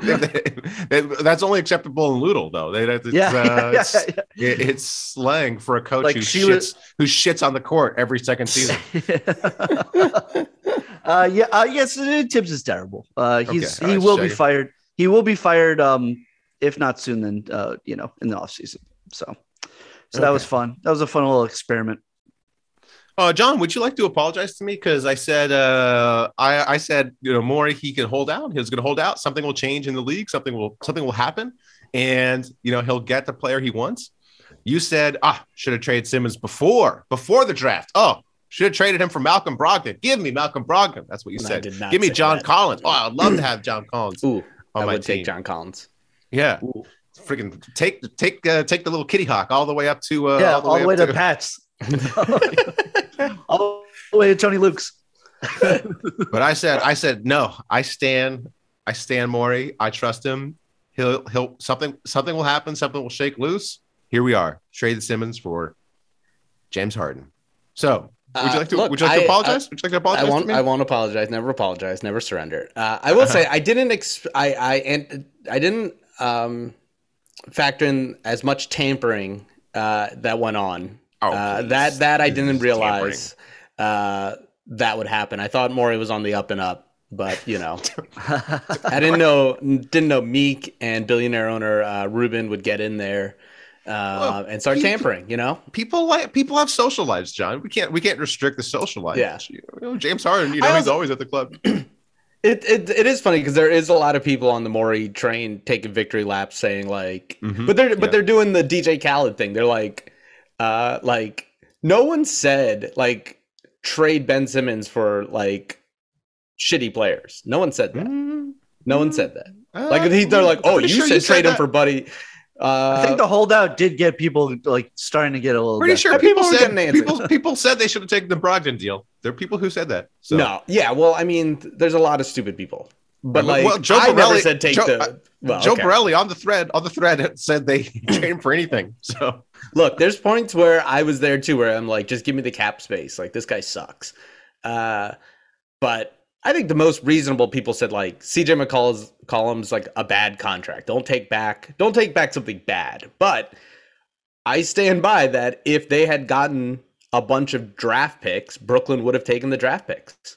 That's only acceptable in Lewdle, though. They, it's, Yeah, uh, yeah, it's, yeah, it- it's slang for a coach Like who shits was- who shits on the court every second season. Uh, yeah, uh, yes, uh, Thibs is terrible. Uh, he's Okay, he right, will be fired. He will be fired. Um, if not soon, then uh, you know, in the off season. So, so that was fun. That was a fun little experiment. Uh, Jon, would you like to apologize to me? Because I said, uh, I, I said, you know, Morey, he can hold out. He's going to hold out. Something will change in the league. Something will, something will happen, and you know, he'll get the player he wants. You said, ah, should have traded Simmons before, before the draft. Oh, should have traded him for Malcolm Brogdon. Give me Malcolm Brogdon. That's what you I said. did not Give me John that. Collins. Oh, I'd love to have John Collins Ooh, on I my would team. take John Collins. Yeah, freaking take take uh, take the little kitty hawk all the way up to uh, yeah, all the way, up to Pats. all the way to Tony Luke's. But I said, I said no. I stand. I stand Morey. I trust him. He'll he'll something something will happen. Something will shake loose. Here we are. Traded Simmons for James Harden. So would you Uh, like to look, would you like to I- apologize? would you like to I won't. to me? I won't apologize. Never apologize. Never surrender. Uh, I will say I didn't. Ex- I I and I didn't um, factor in as much tampering uh, that went on. Oh, uh, that that I didn't realize uh, that would happen. I thought Morey was on the up and up, but you know, I didn't know didn't know Meek and billionaire owner uh, Rubin would get in there uh, Well, and start he- tampering. You know, people like people have social lives, Jon. We can't we can't restrict the social lives. Yeah. You know, James Harden, you know, I he's always at the club. It, it it is funny because there is a lot of people on the Morey train taking victory laps saying like, Mhm. but they're but Yeah. they're doing the DJ Khaled thing. They're like, uh, like no one said like trade Ben Simmons for like shitty players. No one said that. Mm, No one said that. uh, Like he, they're like, oh, you sure said trade him for Buddy. Uh, I think the holdout did get people like starting to get a little. Pretty bit. sure people, people said getting people people said they should have taken the Brogdon deal. There are people who said that. So. no, yeah. Well, I mean, there's a lot of stupid people, but Well, like well, Joe I never said take Joe- the. uh, well, Joe okay. Borelli on the thread on the thread said they trade him for anything. So Look, there's points where I was there too, where I'm like, just give me the cap space. Like this guy sucks. Uh, but I think the most reasonable people said like CJ McCollum's columns like a bad contract. Don't take back. Don't take back something bad. But I stand by that. If they had gotten a bunch of draft picks, Brooklyn would have taken the draft picks.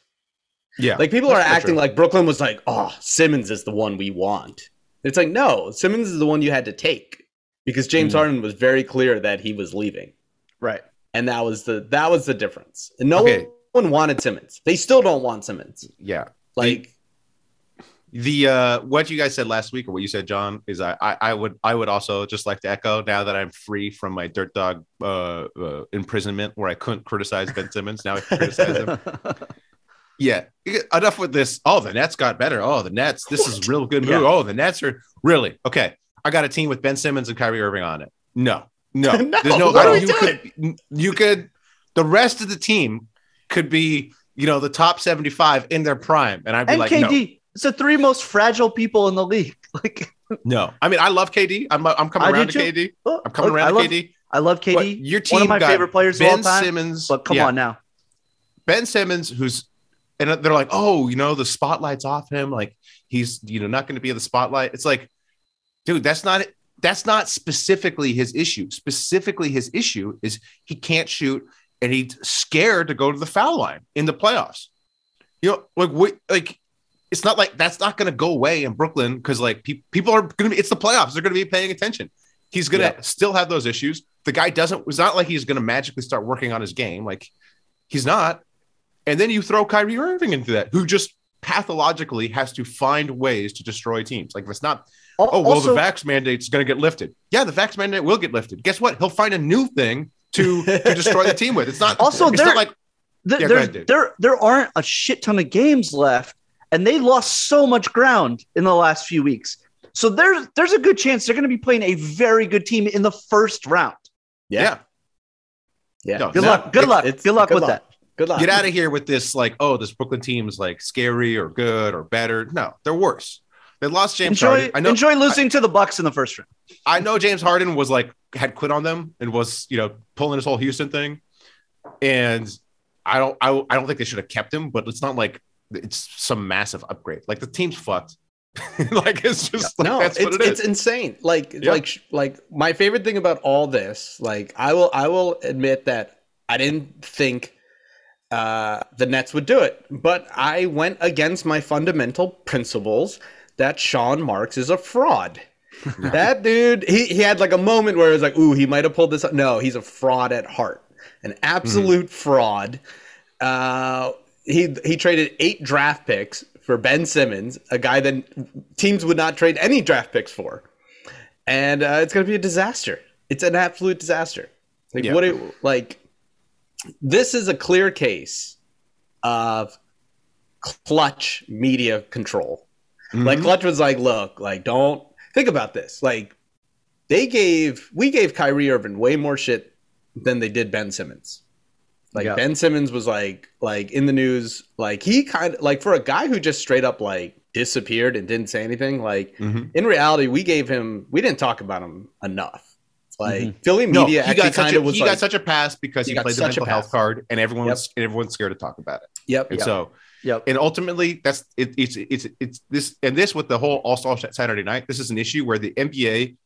yeah, Like people are acting sure. like Brooklyn was like, oh, Simmons is the one we want. It's like no, Simmons is the one you had to take because James Mm. Harden was very clear that he was leaving, right. and that was the that was the difference. And no Okay. one wanted Simmons. They still don't want Simmons. yeah. Like The uh, what you guys said last week, or what you said, Jon, is I, I I would I would also just like to echo now that I'm free from my dirt dog uh, uh, imprisonment where I couldn't criticize Ben Simmons. Now I can criticize him. Yeah, enough with this. Oh, the Nets got better. Oh, the Nets. This is real good move. Yeah. Oh, the Nets are really okay. I got a team with Ben Simmons and Kyrie Irving on it. No, no, No, there's no. what you could, you could. The rest of the team could be, you know, the top seventy-five in their prime, and I'd be And like, KD, it's the three most fragile people in the league. Like, no, no. I mean, I love KD. I'm, I'm coming I around to too. KD. oh, I'm coming look, around I to love, KD. I love But KD. your team one of my favorite players Ben of all time. Simmons, but come yeah. on now. Ben Simmons, who's and they're like, oh, you know, the spotlight's off him. Like he's, you know, not going to be in the spotlight. It's like, dude, that's not that's not specifically his issue. Specifically, his issue is he can't shoot and he's scared to go to the foul line in the playoffs. You know, like we like it's not like that's not going to go away in Brooklyn because like pe- people are going to be. It's the playoffs. They're going to be paying attention. He's going to Yeah. still have those issues. The guy doesn't. It's not like he's going to magically start working on his game. Like he's not. And then you throw Kyrie Irving into that, who just pathologically has to find ways to destroy teams. Like if it's not, oh well, also, the vax mandate's going to get lifted. Yeah, the vax mandate will get lifted. Guess what? He'll find a new thing to to destroy the team with. It's not Also, It's there- not like th- Yeah, there's- ahead, there there aren't a shit ton of games left, and they lost so much ground in the last few weeks. So there's there's a good chance they're going to be playing a very good team in the first round. yeah. yeah. No, Good no, luck. Good it's- luck. it's- good luck good with luck. that. Good luck. Get out of here with this, like, oh, this Brooklyn team is like scary or good or better. No, they're worse. They lost James Enjoy Harden. I know. enjoy losing to the Bucks in the first round. I know James Harden was like had quit on them and was you know pulling this whole Houston thing, and I don't I, I don't think they should have kept him, but it's not like it's some massive upgrade. Like the team's fucked. like it's just like, no, that's it's, it it's insane. Like Yeah. like like my favorite thing about all this, like I will I will admit that I didn't think uh, the Nets would do it, but I went against my fundamental principles that Sean Marks is a fraud. That dude, he, he had like a moment where it was like, ooh, he might have pulled this. Up. No, he's a fraud at heart. an absolute fraud. Uh, he he traded eight draft picks for Ben Simmons, a guy that teams would not trade any draft picks for, and uh, it's going to be a disaster. It's an absolute disaster. Like Yeah. what? It, like this is a clear case of Klutch media control. Like Mhm. Klutch was like, look, like don't think about this. Like they gave we gave Kyrie Irving way more shit than they did Ben Simmons. Like Yeah. Ben Simmons was like like in the news, like he kind of like for a guy who just straight up like disappeared and didn't say anything, like Mhm. in reality, we gave him we didn't talk about him enough. Like Philly media he actually got such kind a, of was he like, got such a pass because He he, played the mental health card, and everyone was everyone's scared to talk about it. yep, And yep. so, Yep. and ultimately, that's it, it's it's it's this and this with the whole All Star Saturday Night. This is an issue where the NBA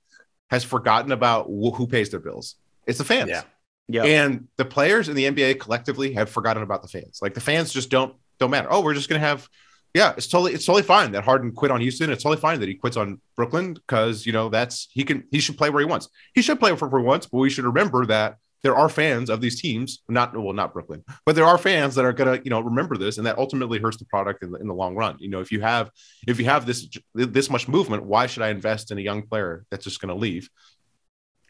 has forgotten about wh- who pays their bills. It's the fans. Yeah. Yeah. And the players in the NBA collectively have forgotten about the fans. Like the fans just don't don't matter. Oh, we're just gonna have yeah, it's totally it's totally fine that Harden quit on Houston. It's totally fine that he quits on Brooklyn because you know that's he can he should play where he wants. He should play where he wants, but we should remember that there are fans of these teams, not well, not Brooklyn, but there are fans that are gonna you know remember this, and that ultimately hurts the product in the, in the long run. You know, if you have if you have this this much movement, why should I invest in a young player that's just gonna leave?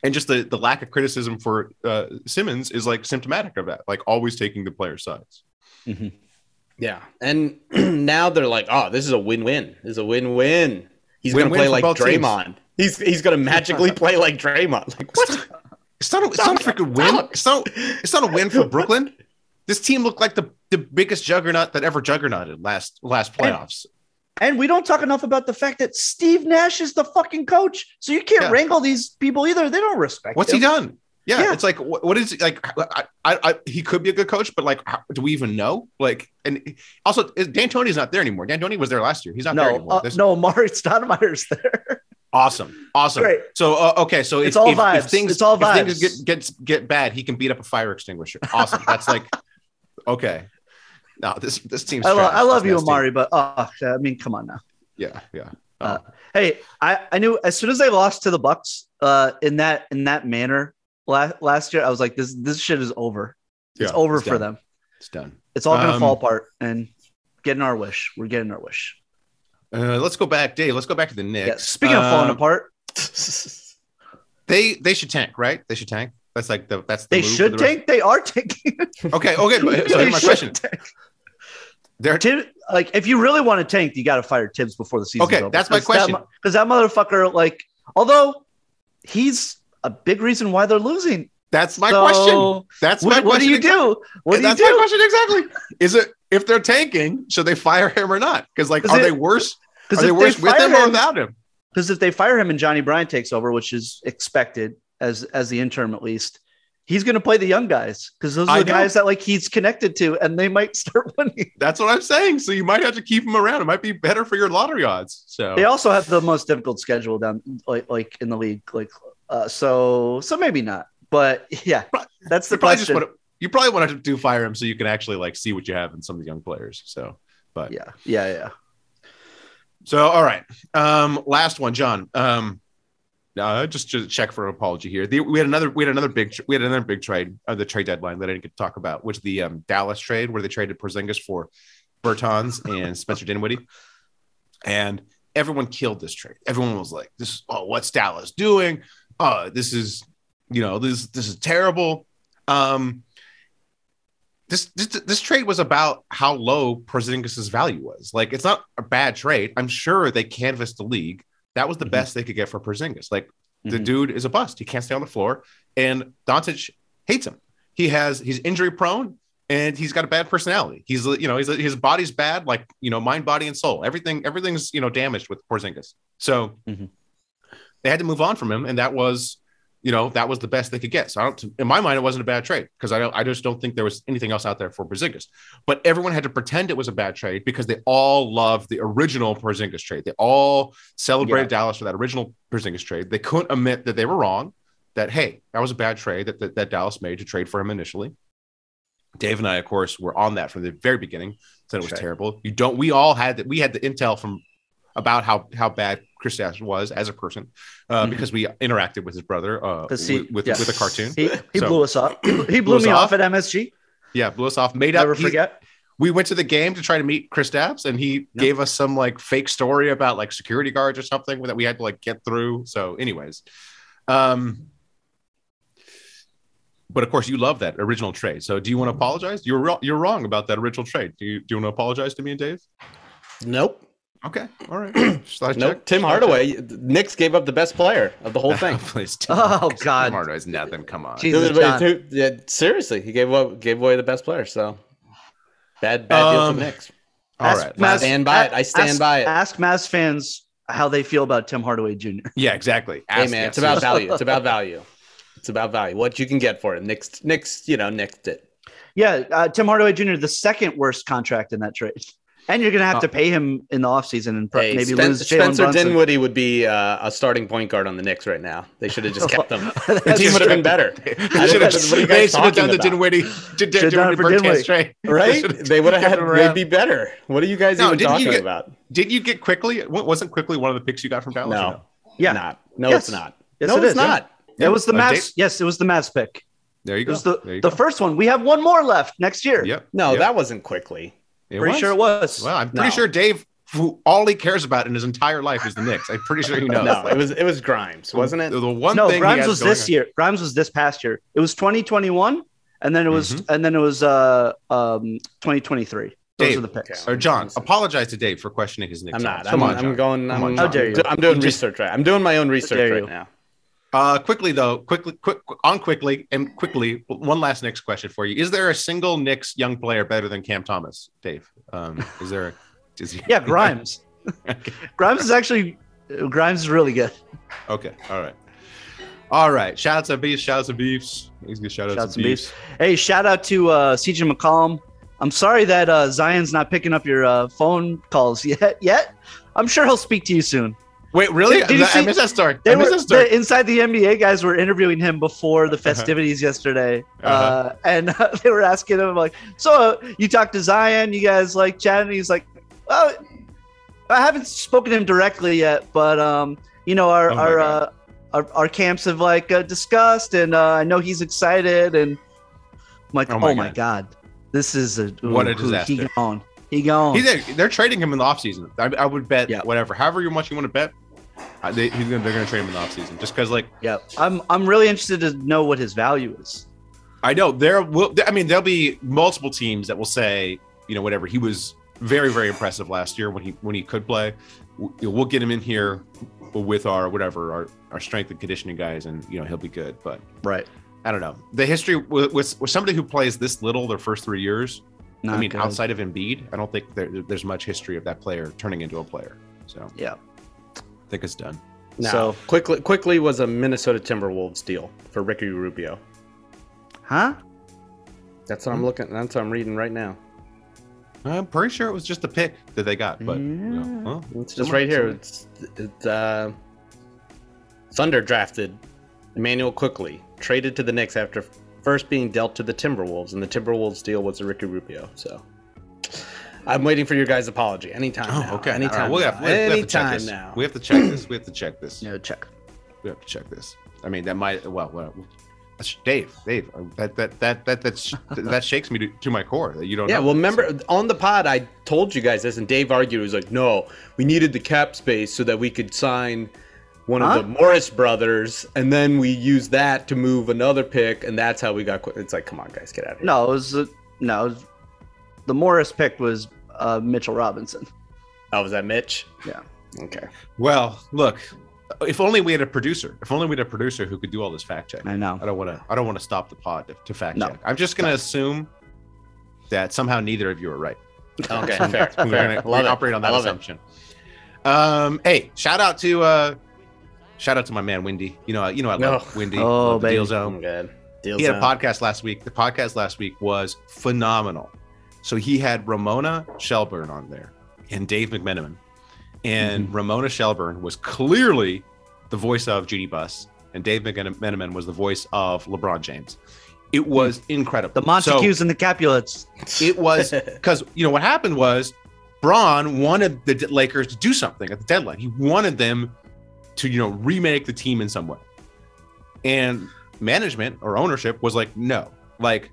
And just the the lack of criticism for uh, Simmons is like symptomatic of that, like always taking the player sides. Yeah. And now they're like, oh, this is a win win. This is a win win. He's going to play like both teams. Draymond. He's, he's going to magically play like Draymond. Like, what? It's not a, it's not a freaking win. It's not it's not a win for Brooklyn. This team looked like the, the biggest juggernaut that ever juggernauted last last playoffs. And we don't talk enough about the fact that Steve Nash is the fucking coach. So you can't Yeah. wrangle these people either. They don't respect What's him. he done? Yeah, Yeah. it's like what, what is like? I, I, I, he could be a good coach, but like, how, do we even know? Like, and also, D'Antoni's not there anymore. D'Antoni was there last year. He's not there No, anymore. uh, no, Mari Stoudemire's there. Awesome, awesome. Great. So uh, okay, so if, It's all if, if things It's all if things vibes. get gets get bad, he can beat up a fire extinguisher. Awesome. That's like okay. No, this this team's. I, lo- I love you, Nets team. Amar'e, but oh, I mean, come on now. Yeah, yeah. Uh, Hey, I, I knew as soon as they lost to the Bucks uh, in that in that manner la- last year, I was like, this this shit is over. It's Yeah, over it's for done. them. It's done. It's all gonna Um, fall apart and getting our wish. We're getting our wish. Uh, let's go back, Dave. Let's go back to the Knicks. Yeah. Speaking of falling Um, apart, they they should tank, right? They should tank. That's like the that's the they should the rest- tank. They are tanking. Okay, okay. But, so here's my question. tank. They're Tim, like if you really want to tank, you got to fire Thibs before the season. Okay, that's my question. Because that, motherfucker, like, although he's a big reason why they're losing. that's my So, question. That's my What, what do you do? What do you that's my question exactly. Is it if they're tanking, should they fire him or not? Because like, Is are it- they worse? Are Because they if worse they with fire him or without him? because if they fire him and Johnny Bryant takes over, which is expected as as the interim at least, he's going to play the young guys because those are the guys that like he's connected to, and they might start winning. That's what I'm saying. So you might have to keep him around. It might be better for your lottery odds. So They also have the most difficult schedule down like like in the league, like uh, so so maybe not, but yeah, that's the question. want to, you probably want to do fire him so you can actually like see what you have in some of the young players. So, but yeah, yeah, yeah. So, all right. Um, last one, Jon. Um, uh, just to check for an apology here. The, we had another, we had another big, we had another big trade, uh, the trade deadline that I didn't get to talk about, which the um, Dallas trade where they traded Porzingis for Bertans and Spencer Dinwiddie, and everyone killed this trade. Everyone was like, "This, oh, what's Dallas doing? Oh, this is, you know, this, this is terrible." Um, this, this this trade was about how low Porzingis' value was. Like, it's not a bad trade. I'm sure they canvassed the league. That was the Mhm. best they could get for Porzingis. Like, the Mhm. dude is a bust. He can't stay on the floor, and Doncic hates him. He has he's injury prone, and he's got a bad personality. He's you know he's his body's bad, like you know mind, body, and soul. Everything everything's you know damaged with Porzingis. So Mhm. they had to move on from him, and that was you know that was the best they could get. So I don't in my mind it wasn't a bad trade because I don't I just don't think there was anything else out there for Porzingis. But everyone had to pretend it was a bad trade because they all loved the original Porzingis trade. They all celebrated Dallas for that original Porzingis trade. They couldn't admit that they were wrong. That hey, that was a bad trade that, that that Dallas made to trade for him initially. Dave and I, of course, were on that from the very beginning. Said it was Sure. terrible. You don't. We all had that. We had the intel from about how how bad Kristaps was as a person uh, because we interacted with his brother uh, 'Cause he- with with, yeah. with a cartoon. He, he So- blew us up. He, he blew Blew me off? off at MSG. Yeah, blew us off. Made up. Never he- forget. we went to the game to try to meet Kristaps, and he gave us some like fake story about like security guards or something that we had to like get through. So, anyways, um, but of course, you love that original trade. So, do you want to apologize? You're wrong. You're wrong about that original trade. Do you do you want to apologize to me and Dave? Nope. Okay, all right. Just Nope. check. Tim Just thought I'd Hardaway. Knicks gave up the best player of the whole thing. Please, Tim. Oh, Tim God. Hardaway's nothing. Come on. Jesus, Wait, Jon. yeah, seriously, he gave away, gave away the best player. So bad, bad deal Um, for Knicks. All Ask right. I stand by it. I stand ask, by it. Ask Mavs fans how they feel about Tim Hardaway Jr. yeah, exactly. Hey man, yeah, it's about value. It's about value. It's about value. What you can get for it. Knicks, Knicks, you know, Knicks it. Yeah, uh, Tim Hardaway Jr. the second worst contract in that trade, and you're gonna have to pay him in the offseason and pro- Hey, maybe Spen- lose Jalen Spencer Brunson. Dinwiddie would be uh, a starting point guard on the Knicks right now. They should have just kept him. The team would have been better. They should have, what are you they guys should have done talking the about? Dinwiddie, did, did, Should've done Dinwiddie for Bertans Dinwiddie. trade. Right? They would have had. him around. They'd be better. What are you guys No, even didn't talking get- about? Did you get Quickley? wa- Wasn't Quickley one of the picks you got from Dallas? or No. Yeah, Not. No, Yes. it's not. Yes, no, it it's not. it was the Uh, Mavs. Yes, it was the Mavs pick. There you It go. was the the first one. We have one more left next year. Yep. No, that wasn't Quickley. It pretty was. sure it was. Well, I'm pretty No. sure Dave, who all he cares about in his entire life is the Knicks. I'm pretty sure he knows. No, Like, it was it was Grimes, wasn't it? the, the one no, thing he Grimes was this on- year. Grimes was this past year. It was 2021, and then it was Mm-hmm. and then it was uh um 2023. Those Dave, are the picks. okay. Or Jon, apologize to Dave for questioning his Knicks. I'm not. odds. I'm, Come on, I'm Jon. going. Come on, I'm, How dare you. I'm doing research right. I'm doing my own research right you. now. Uh, quickly though, quickly, quick on quickly and quickly. One last Knicks question for you: Is there a single Knicks young player better than Cam Thomas, Dave? Um, is there? Is he, Yeah, Grimes. Grimes is actually Grimes is really good. Okay. All right. All right. Shout out to Beefs. Shout out to Beefs. He's good. Shout out Shouts to and Beefs. beefs. Hey, shout out to uh, CJ McCollum. I'm sorry that uh, Zion's not picking up your uh, phone calls yet. Yet, I'm sure he'll speak to you soon. Wait, really? Did- did you I see- missed that start. They I missed were that start. the, inside the NBA guys were interviewing him before the festivities yesterday, uh Uh-huh. and they were asking him like, "So uh, you talked to Zion? You guys like chatting?" He's like, "Well, I haven't spoken to him directly yet, but um, you know, our Oh our, uh, our our camps have like uh, discussed, and uh, I know he's excited." And I'm like, Oh "Oh my my, God. god. this is a What a ooh, disaster. He gone, he gone." He's they're trading him in the offseason. I, I would bet Yeah. whatever, however much you want to bet, uh, they, he's gonna, they're going to trade him in the offseason just because, like, yeah, I'm I'm really interested to know what his value is. I know there will. I mean, there'll be multiple teams that will say, you know, whatever. He was very, very impressive last year when he when he could play. We'll, get him in here with our whatever our, our strength and conditioning guys, and you know he'll be good. But Right. I don't know the history with, with, with somebody who plays this little their first three years. I mean, good. outside of Embiid, I don't think there, there's much history of that player turning into a player. So Yeah. I think it's done. No. So- quickly, Quickley was a Minnesota Timberwolves deal for Ricky Rubio. Huh? That's what I'm looking. That's what I'm reading right now. I'm pretty sure it was just a pick that they got, but you know, well, It's just right here. It's, it's uh, Thunder drafted Immanuel Quickley, traded to the Knicks after first being dealt to the Timberwolves, and the Timberwolves deal was a Ricky Rubio. So I'm waiting for your guys' apology anytime. Oh, now. okay. All right, Anytime. we now. have, we have- we have to check anytime this. now. We have to check this. We have to check this. Yeah, check. We have to check this. I mean, that might. Well, well that's Dave. Dave. uh, That that that that that's, that shakes me to, to my core. That you don't. Yeah, know well, this. remember on the pod, I told you guys this, and Dave argued. He was like, "No, we needed the cap space so that we could sign one Huh? of the Morris brothers, and then we used that to move another pick, and that's how we got." Qu-. It's like, come on, guys, get out of here. No, it was uh, no. It was, the Morris pick was uh, Mitchell Robinson. Oh, was that Mitch? Yeah. Okay. Well, look. If only we had a producer. If only we had a producer who could do all this fact checking. I know. I don't want to. I don't want to stop the pod to, to fact No. check. I'm just going to assume that somehow neither of you are right. Okay. Fair. We're going to operate on that love it. assumption. Um, hey, shout out to uh, shout out to my man Windy. You know, you know I love Oh. Windy. Oh, love the Deal. Zone. I'm good. Deal he had a podcast last week. The podcast last week was phenomenal. So he had Ramona Shelburne on there and Dave McMenamin. And Mm-hmm. Ramona Shelburne was clearly the voice of Judy Buss, and Dave McMenamin was the voice of LeBron James. It was incredible. The Montagues So and the Capulets. it was because you know what happened was Bron wanted the Lakers to do something at the deadline. He wanted them to, you know, remake the team in some way. And management or ownership was like, no, like,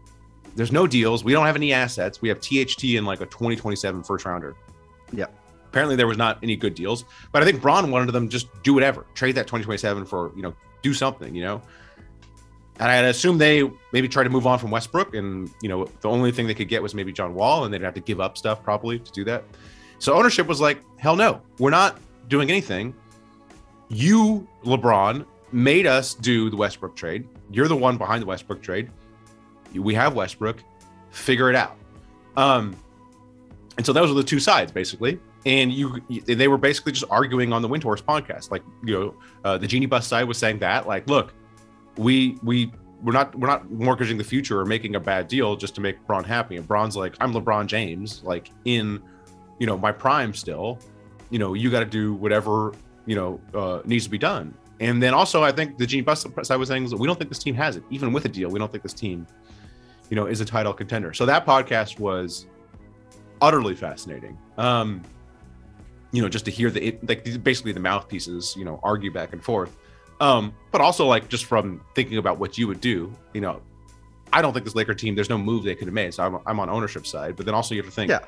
there's no deals. We don't have any assets. We have THT in like a 2027 first rounder. Yeah. Apparently there was not any good deals, but I think Bron wanted them just do whatever, trade that 2027 for, you know, do something, you know. And I'd assume they maybe try to move on from Westbrook, and you know the only thing they could get was maybe John Wall, and they'd have to give up stuff probably to do that. So ownership was like, hell no, we're not doing anything. You, LeBron, made us do the Westbrook trade. You're the one behind the Westbrook trade. We have Westbrook. Figure it out. Um, and so those are the two sides basically. And you, they were basically just arguing on the Windhorst podcast. Like, you know, uh, the Jeanie Buss side was saying that, like, look, we we we're not we're not mortgaging the future or making a bad deal just to make Bron happy. And Bron's like, I'm LeBron James, like in you know my prime still. You know, you got to do whatever you know uh, needs to be done. And then also, I think the Jeanie Buss side was saying we don't think this team has it, even with a deal. We don't think this team, you know, is a title contender. So that podcast was utterly fascinating. Um, you know, just to hear the it, like basically the mouthpieces, you know, argue back and forth. Um, but also like just from thinking about what you would do, you know, I don't think this Laker team. There's no move they could have made. So I'm, I'm on ownership side. But then also you have to think, Yeah.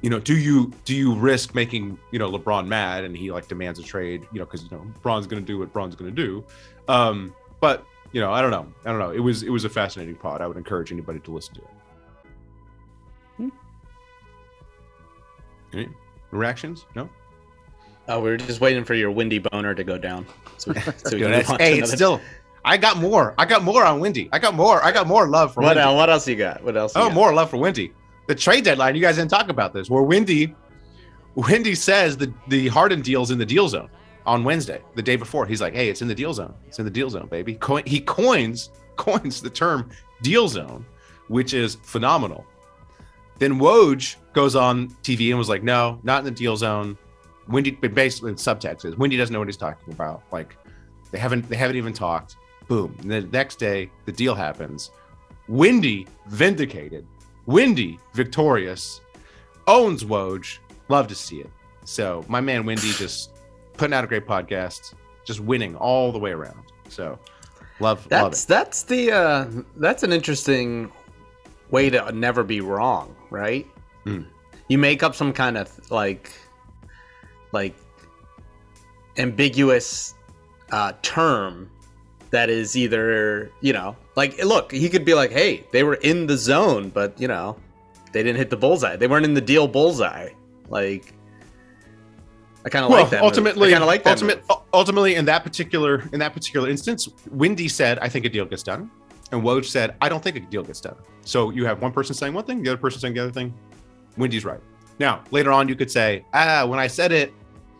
you know, do you do you risk making you know LeBron mad and he like demands a trade, you know, because you know Bron's going to do what Bron's going to do. Um, but you know, I don't know, I don't know. It was it was a fascinating pod. I would encourage anybody to listen to it. Hmm. Any reactions? No. Oh, we were just waiting for your windy boner to go down. So, so we Yo, can that's, move on to hey, it's still. I got more. I got more on Wendy. I got more. I got more love for What Wendy. else? What else you got? What else? Oh, got? more love for Wendy. The trade deadline. You guys didn't talk about this. Where Wendy, Wendy says the the Harden deal's in the deal zone on Wednesday, the day before. He's like, "Hey, it's in the deal zone. It's in the deal zone, baby." Coin, he coins coins the term deal zone, which is phenomenal. Then Woj goes on TV and was like, "No, not in the deal zone." Wendy, basically, subtext is Wendy doesn't know what he's talking about. Like, they haven't they haven't even talked. Boom. And the next day, the deal happens. Wendy vindicated. Wendy victorious. Owns Woj. Love to see it. So my man Wendy just putting out a great podcast, just winning all the way around. So love love That's it. that's the uh, that's an interesting way to never be wrong, right? Hmm. You make up some kind of like like ambiguous uh, term that is either you know like look he could be like hey they were in the zone but you know they didn't hit the bullseye they weren't in the deal bullseye like I kind of Well, like that. ultimately, I kind of like that. ultimate, ultimately, in that particular in that particular instance, Wendy said, "I think a deal gets done," and Woj said, "I don't think a deal gets done." So you have one person saying one thing, the other person saying the other thing. Wendy's right. Now later on, you could say, "Ah, when I said it,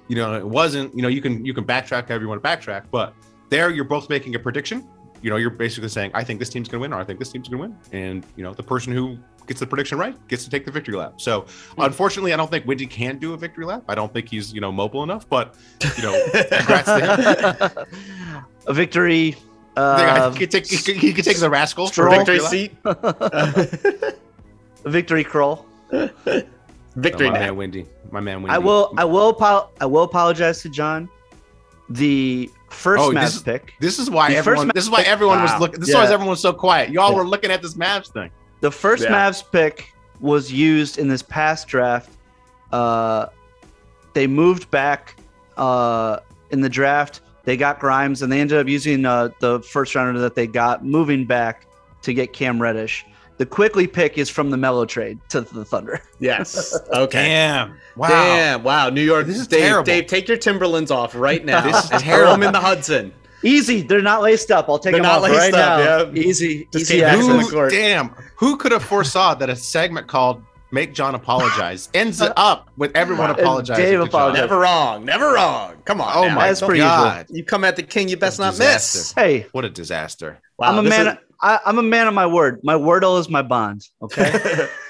you know, it wasn't." You know, you can you can backtrack however you want to backtrack, but there you're both making a prediction. You know, you're basically saying, "I think this team's going to win," or "I think this team's going to win," and you know, the person who gets the prediction right gets to take the victory lap. So, unfortunately, I don't think Wendy can do a victory lap. I don't think he's you know mobile enough, but you know, congrats to him. a victory. Uh, he, could take, he, could, he could take the rascal for victory seat. a victory crawl. victory Oh, my man Wendy. My man Wendy. I will. I will. apo- I will apologize to John. The first Oh, Mavs this pick. This is why The everyone. This is why everyone was looking. This Yeah. is why everyone was so quiet. Y'all Yeah. were looking at this Mavs thing. The first Yeah. Mavs pick was used in this past draft. Uh, they moved back uh, in the draft. They got Grimes, and they ended up using uh, the first rounder that they got, moving back to get Cam Reddish. The Quickley pick is from the Melo trade to the Thunder. Yes. Okay. Damn. Wow. Damn! Wow, New York. This is Dave, terrible. Dave, take your Timberlands off right now. This is and throw them in the Hudson. Easy, they're not laced up. I'll take They're them not off laced right up, now. yeah. Easy, Just easy came back access. from the Who, court. damn. Who could have foresaw that a segment called "Make Jon Apologize" ends up with everyone apologizing? Dave to apologized. Never wrong. Never wrong. Come on. Oh now. my As per usual. god! You come at the king, you best not miss. Hey, What a disaster! Wow, I'm a man. is- I, I'm a man of my word. My wordle is my bond. Okay.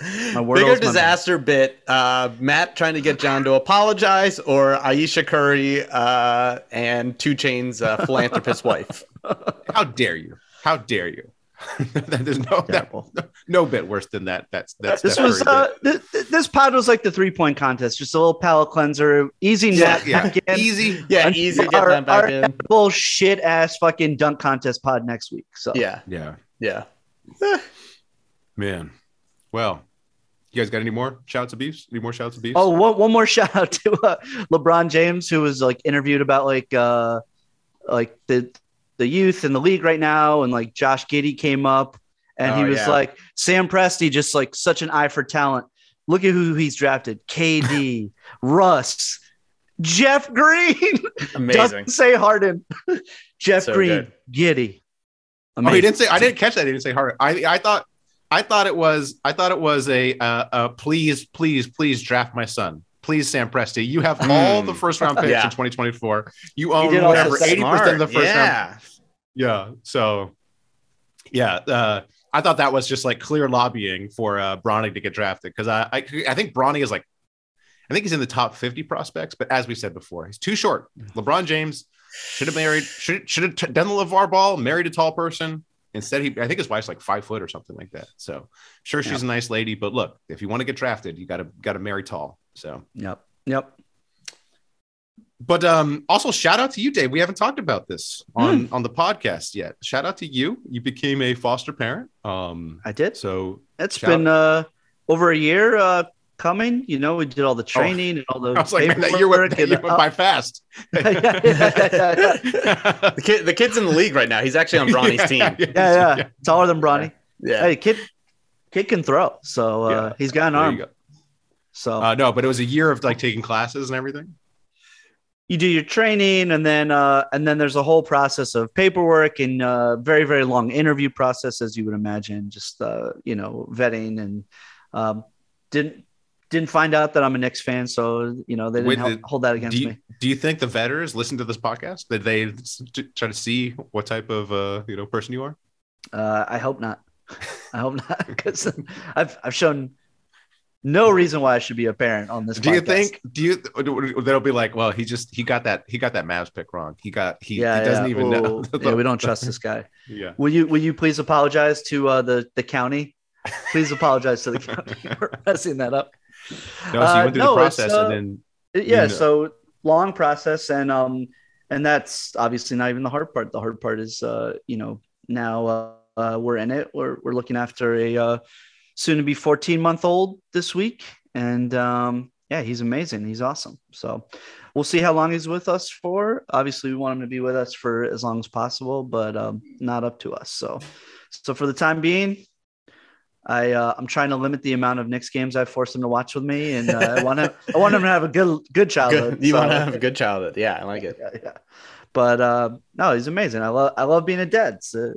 My wordle Bigger is my disaster bit. Uh, Matt trying to get Jon to apologize, or Ayesha Curry uh, and 2 Chainz uh, philanthropist wife. How dare you? How dare you? There's no Terrible. no bit worse than that. That's that's this was Curry uh, th- th- this pod was like the three point contest, just a little palate cleanser, easy Yeah, net yeah. back easy. Yeah, And easy getting our- that back in. Bullshit ass fucking dunk contest pod next week. So Yeah, Yeah, yeah. man. Well, you guys got any more shouts of beefs? Any more shouts of beefs? Oh, one, one more shout out to uh, LeBron James, who was like interviewed about like uh like the the youth in the league right now, and like Josh Giddey came up, and he Oh, was yeah. like Sam Presti, just like such an eye for talent. Look at who he's drafted: KD, Russ, Jeff Green. Amazing. Doesn't say Harden. Jeff So Green, good. Giddey. Oh, he didn't say. I didn't catch that. He didn't say hard. I I thought I thought it was I thought it was a uh, uh please please please draft my son. Please, Sam Presti, you have all Mm. the first round picks Yeah. in 2024. You own whatever 80% of the first round. yeah. Yeah. So yeah, uh I thought that was just like clear lobbying for uh Bronny to get drafted because I, I I think Bronny is like I think he's in the top 50 prospects, but as we said before, he's too short. LeBron James should have married, should should have t- done the LaVar Ball, married a tall person. Instead, he I think his wife's like five foot or something like that. So sure, she's a nice lady, but look, if you want to get drafted, you gotta gotta marry tall. So Yep. Yep. but um also shout out to you, Dave. We haven't talked about this on on the podcast yet. Shout out to you. You became a foster parent. Um I did. so It's been uh over a year uh coming. You know, we did all the training and all the Oh. I was like, man, that year went, that year went by fast. yeah, yeah, yeah, yeah. The kid, the kid's in the league right now. He's actually on Bronny's team. yeah, yeah. Taller than Bronny. Yeah. Hey, kid, kid can throw. So uh, Yeah. he's got an There arm. go. So Uh, no, but it was a year of like taking classes and everything. you do your training, and then uh, and then there's a whole process of paperwork and uh, very very long interview process, as you would imagine. Just uh, you know, vetting and um, didn't didn't find out that I'm a Knicks fan, so you know they didn't Wait, hel- did- hold that against Do you, me. do you think the veterans listen to this podcast? Did they try to see what type of uh, you know person you are? Uh, I hope not. I hope not because I've I've shown no reason why I should be a parent on this. Do you think? Do you? They'll be like, well, he just he got that he got that Mavs pick wrong. He got he, Yeah, he doesn't yeah. even know. Yeah, we don't trust this guy. Yeah. Will you will you please apologize to uh, the the county? Please apologize to the county for messing that up. No, so you Uh, went through no, the process uh, and then Yeah, know. so long process and um and that's obviously not even the hard part. The hard part is uh you know now uh, uh we're in it. We're we're looking after a uh, soon to be 14 month old this week and um yeah, he's amazing. He's awesome. So we'll see how long he's with us for. Obviously, we want him to be with us for as long as possible, but um, not up to us. So, so for the time being, I uh, I'm trying to limit the amount of Knicks games I force him to watch with me, and uh, I want to I want him to have a good good childhood. Good. You So- want to have a good childhood. Yeah, I like it. yeah, yeah. But uh, no, he's amazing. I love I love being a dad. It's, uh,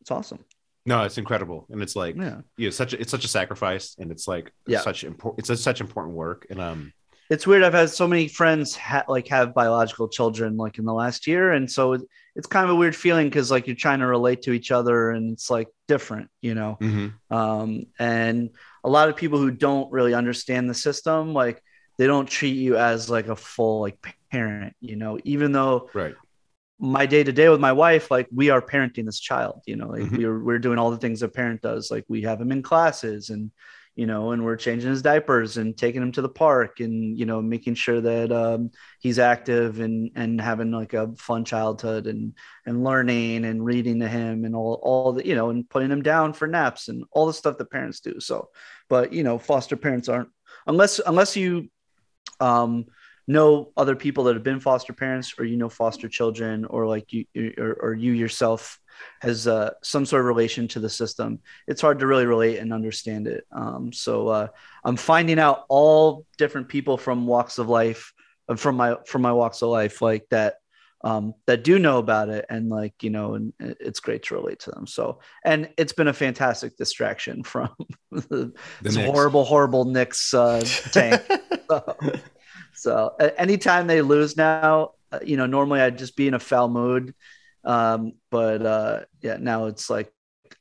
it's awesome. no, it's incredible, and it's like Yeah. you know, such a, it's such a sacrifice, and it's like Yeah. such important. It's a, such important work, and um, it's weird. I've had so many friends ha- like have biological children like in the last year, and so it, it's kind of a weird feeling because like you're trying to relate to each other, and it's like different, you know. Um, and a lot of people who don't really understand the system, like they don't treat you as like a full like parent, you know. Even though right, my day to day with my wife, like we are parenting this child, you know, like Mhm. we're we're doing all the things a parent does. Like we have him in classes and you know, and we're changing his diapers and taking him to the park and you know, making sure that um, he's active and and having like a fun childhood and and learning and reading to him and all all the you know, and putting him down for naps and all the stuff that parents do. So, but you know, foster parents aren't unless unless you um know other people that have been foster parents or you know foster children or like you or, or you yourself has uh, some sort of relation to the system it's hard to really relate and understand it um, so uh, i'm finding out all different people from walks of life uh, from my from my walks of life like that um, that do know about it and like you know and it's great to relate to them so and it's been a fantastic distraction from this Knicks. horrible horrible Knicks uh, tank so, so anytime they lose now, uh, you know, normally I'd just be in a foul mood. Um, but uh, yeah, now it's like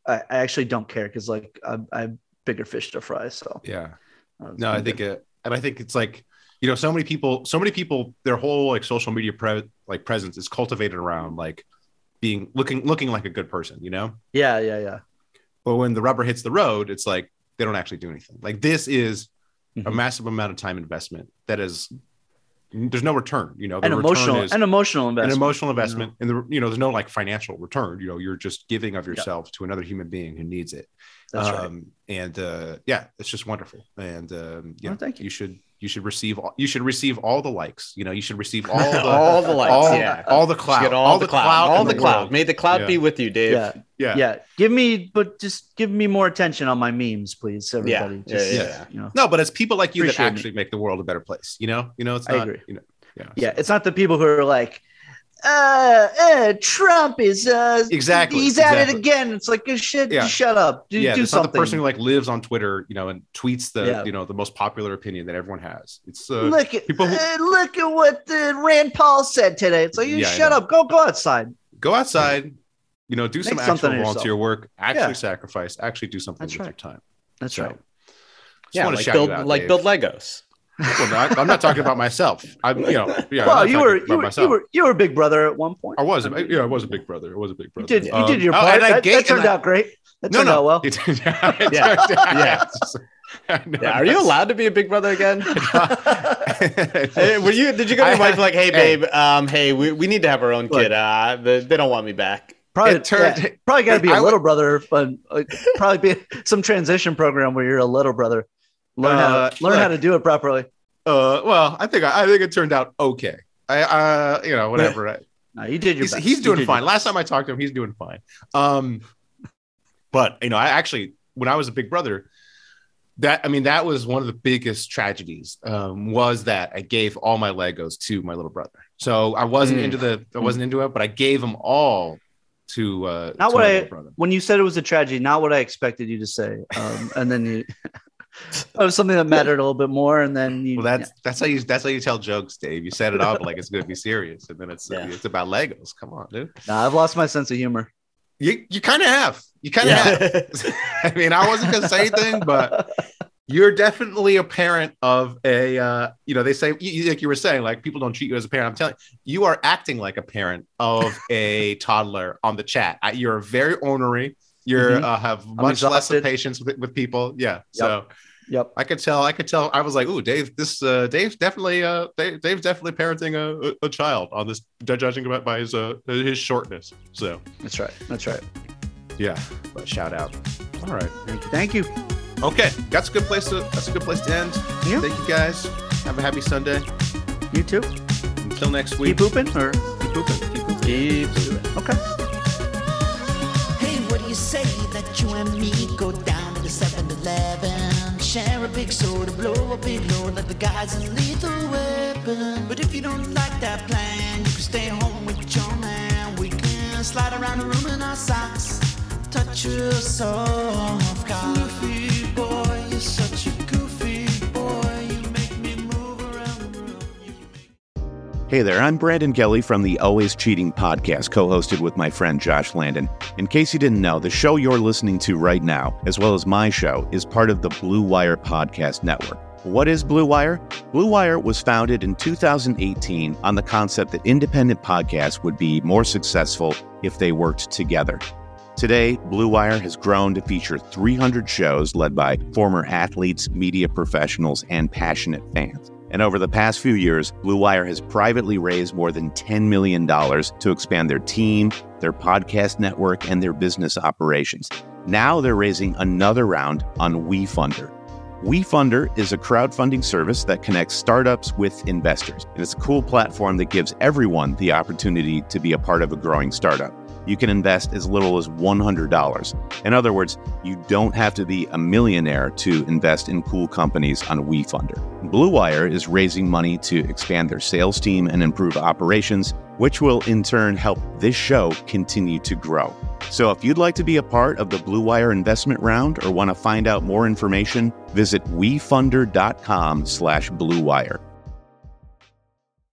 I, I actually don't care because like I, I have bigger fish to fry. So yeah. uh, No, I think it, and I think it's like you know, so many people, so many people, their whole like social media pre- like presence is cultivated around like being looking looking like a good person, you know. yeah, yeah, yeah. but when the rubber hits the road, it's like they don't actually do anything. Like this is a Mhm. massive amount of time investment that is there's no return. You know, the An emotional, is an emotional an investment. emotional investment, and the you know there's no like financial return. You know, you're just giving of yourself to another human being who needs it. That's right. um, And uh, yeah, it's just wonderful. And um, yeah, Oh, thank you. You should you should receive all, you should receive all the likes. You know, you should receive all the all the likes, all, yeah. all the cloud, clout, Get all, the cloud, all in the, cloud. May the cloud Yeah. be with you, Dave. Yeah, Yeah. yeah. Give me, but just give me more attention on my memes, please, everybody. Yeah, Just, yeah, yeah. You know, No, but it's people like you that Appreciate it. actually make the world a better place. You know, you know, it's I not. agree. You know, yeah, yeah. so- It's not the people who are like, uh, uh Trump is uh Exactly, He's at it again. It's like, shit, Yeah. shut up. Do, yeah, do it's something. not the person who like lives on Twitter, you know, and tweets the Yeah. you know the most popular opinion that everyone has. It's uh, look at people who- uh, look at what uh, Rand Paul said today. It's like, you Yeah, shut up. Go go outside. go outside, you know, do some Make something actual of volunteer work, actually Yeah. sacrifice, actually do something That's with right. your time. That's So, right. Just Yeah, wanna like shout build you out, like Dave. build Legos. Well, not, I'm not talking about myself. I'm, you know, yeah. Well, you were you were, myself. you were you were a big brother at one point. I was, mean, yeah, I was a big brother. I was a big You brother. did you Um, did your oh, part. I that, gave- that turned I- out great. That No, turned no, out well. It it Yeah. Yeah. No, Yeah, are you allowed to be a big brother again? Were you? Did you go to I your wife like, hey, babe, um, hey, we, we need to have our own kid. Uh, the, they don't want me back. Probably It turned- yeah, probably got to be a I would- little brother, but uh, probably be some transition program where you're a little brother. Learn how Uh, to, learn how to do it properly. Uh, well, I think I think it turned out okay. I, uh, you know, whatever. I- No, you did your he's, best. he's doing fine. Last time I talked to him, he's doing fine. Um, but you know, I actually, when I was a big brother, that I mean, that was one of the biggest tragedies. Um, was that I gave all my Legos to my little brother. So I wasn't Mm. into the, I wasn't into it, but I gave them all to uh, Not to what my I- brother. When you said it was a tragedy, not what I expected you to say. Um, and then you, was something that mattered a little bit more. And then you, Well, that's that's how you that's how you tell jokes, Dave. You set it up like it's going to be serious, and then it's Yeah. it's about Legos. Come on, dude. Nah, I've lost my sense of humor. You you kind of have. You kind of have. I mean, I wasn't gonna say anything, but you're definitely a parent of a. Uh, you know, they say you- like you were saying, like people don't treat you as a parent. I'm telling you, you are acting like a parent of a toddler on the chat. I, you're very ornery. You're Mhm. uh, have much less of patience with, with people. Yeah. So Yep. I could tell. I could tell. I was like, "Ooh, Dave. This uh, Dave's definitely. Uh, Dave, Dave's definitely parenting a, a, child on this, judging by by his uh, his shortness." So That's right. That's right. yeah, but shout out. All right. Thank you. Thank you. Okay, that's a good place to that's a good place to end. Yeah. Thank you guys. Have a happy Sunday. You too. Until next week. Keep pooping or Keep pooping. Keep pooping. Keep- okay. You say that you and me go down to the 7 Eleven? Share a big soda, blow a big load like the guys in Lethal Weapon. But if you don't like that plan, you can stay home with your man. We can slide around the room in our socks, touch your soft. Hey there, I'm Brandon Kelly from the Always Cheating podcast, co hosted with my friend Josh Landon. In case you didn't know, the show you're listening to right now, as well as my show, is part of the Blue Wire Podcast Network. What is Blue Wire? Blue Wire was founded in 2018 on the concept that independent podcasts would be more successful if they worked together. Today, Blue Wire has grown to feature 300 shows led by former athletes, media professionals, and passionate fans. And over the past few years, Blue Wire has privately raised more than $10 million to expand their team, their podcast network, and their business operations. Now they're raising another round on WeFunder. WeFunder is a crowdfunding service that connects startups with investors. And it's a cool platform that gives everyone the opportunity to be a part of a growing startup. You can invest as little as $100. In other words, you don't have to be a millionaire to invest in cool companies on WeFunder. Blue Wire is raising money to expand their sales team and improve operations, which will in turn help this show continue to grow. So if you'd like to be a part of the Blue Wire investment round or want to find out more information, visit wefunder.com slash bluewire.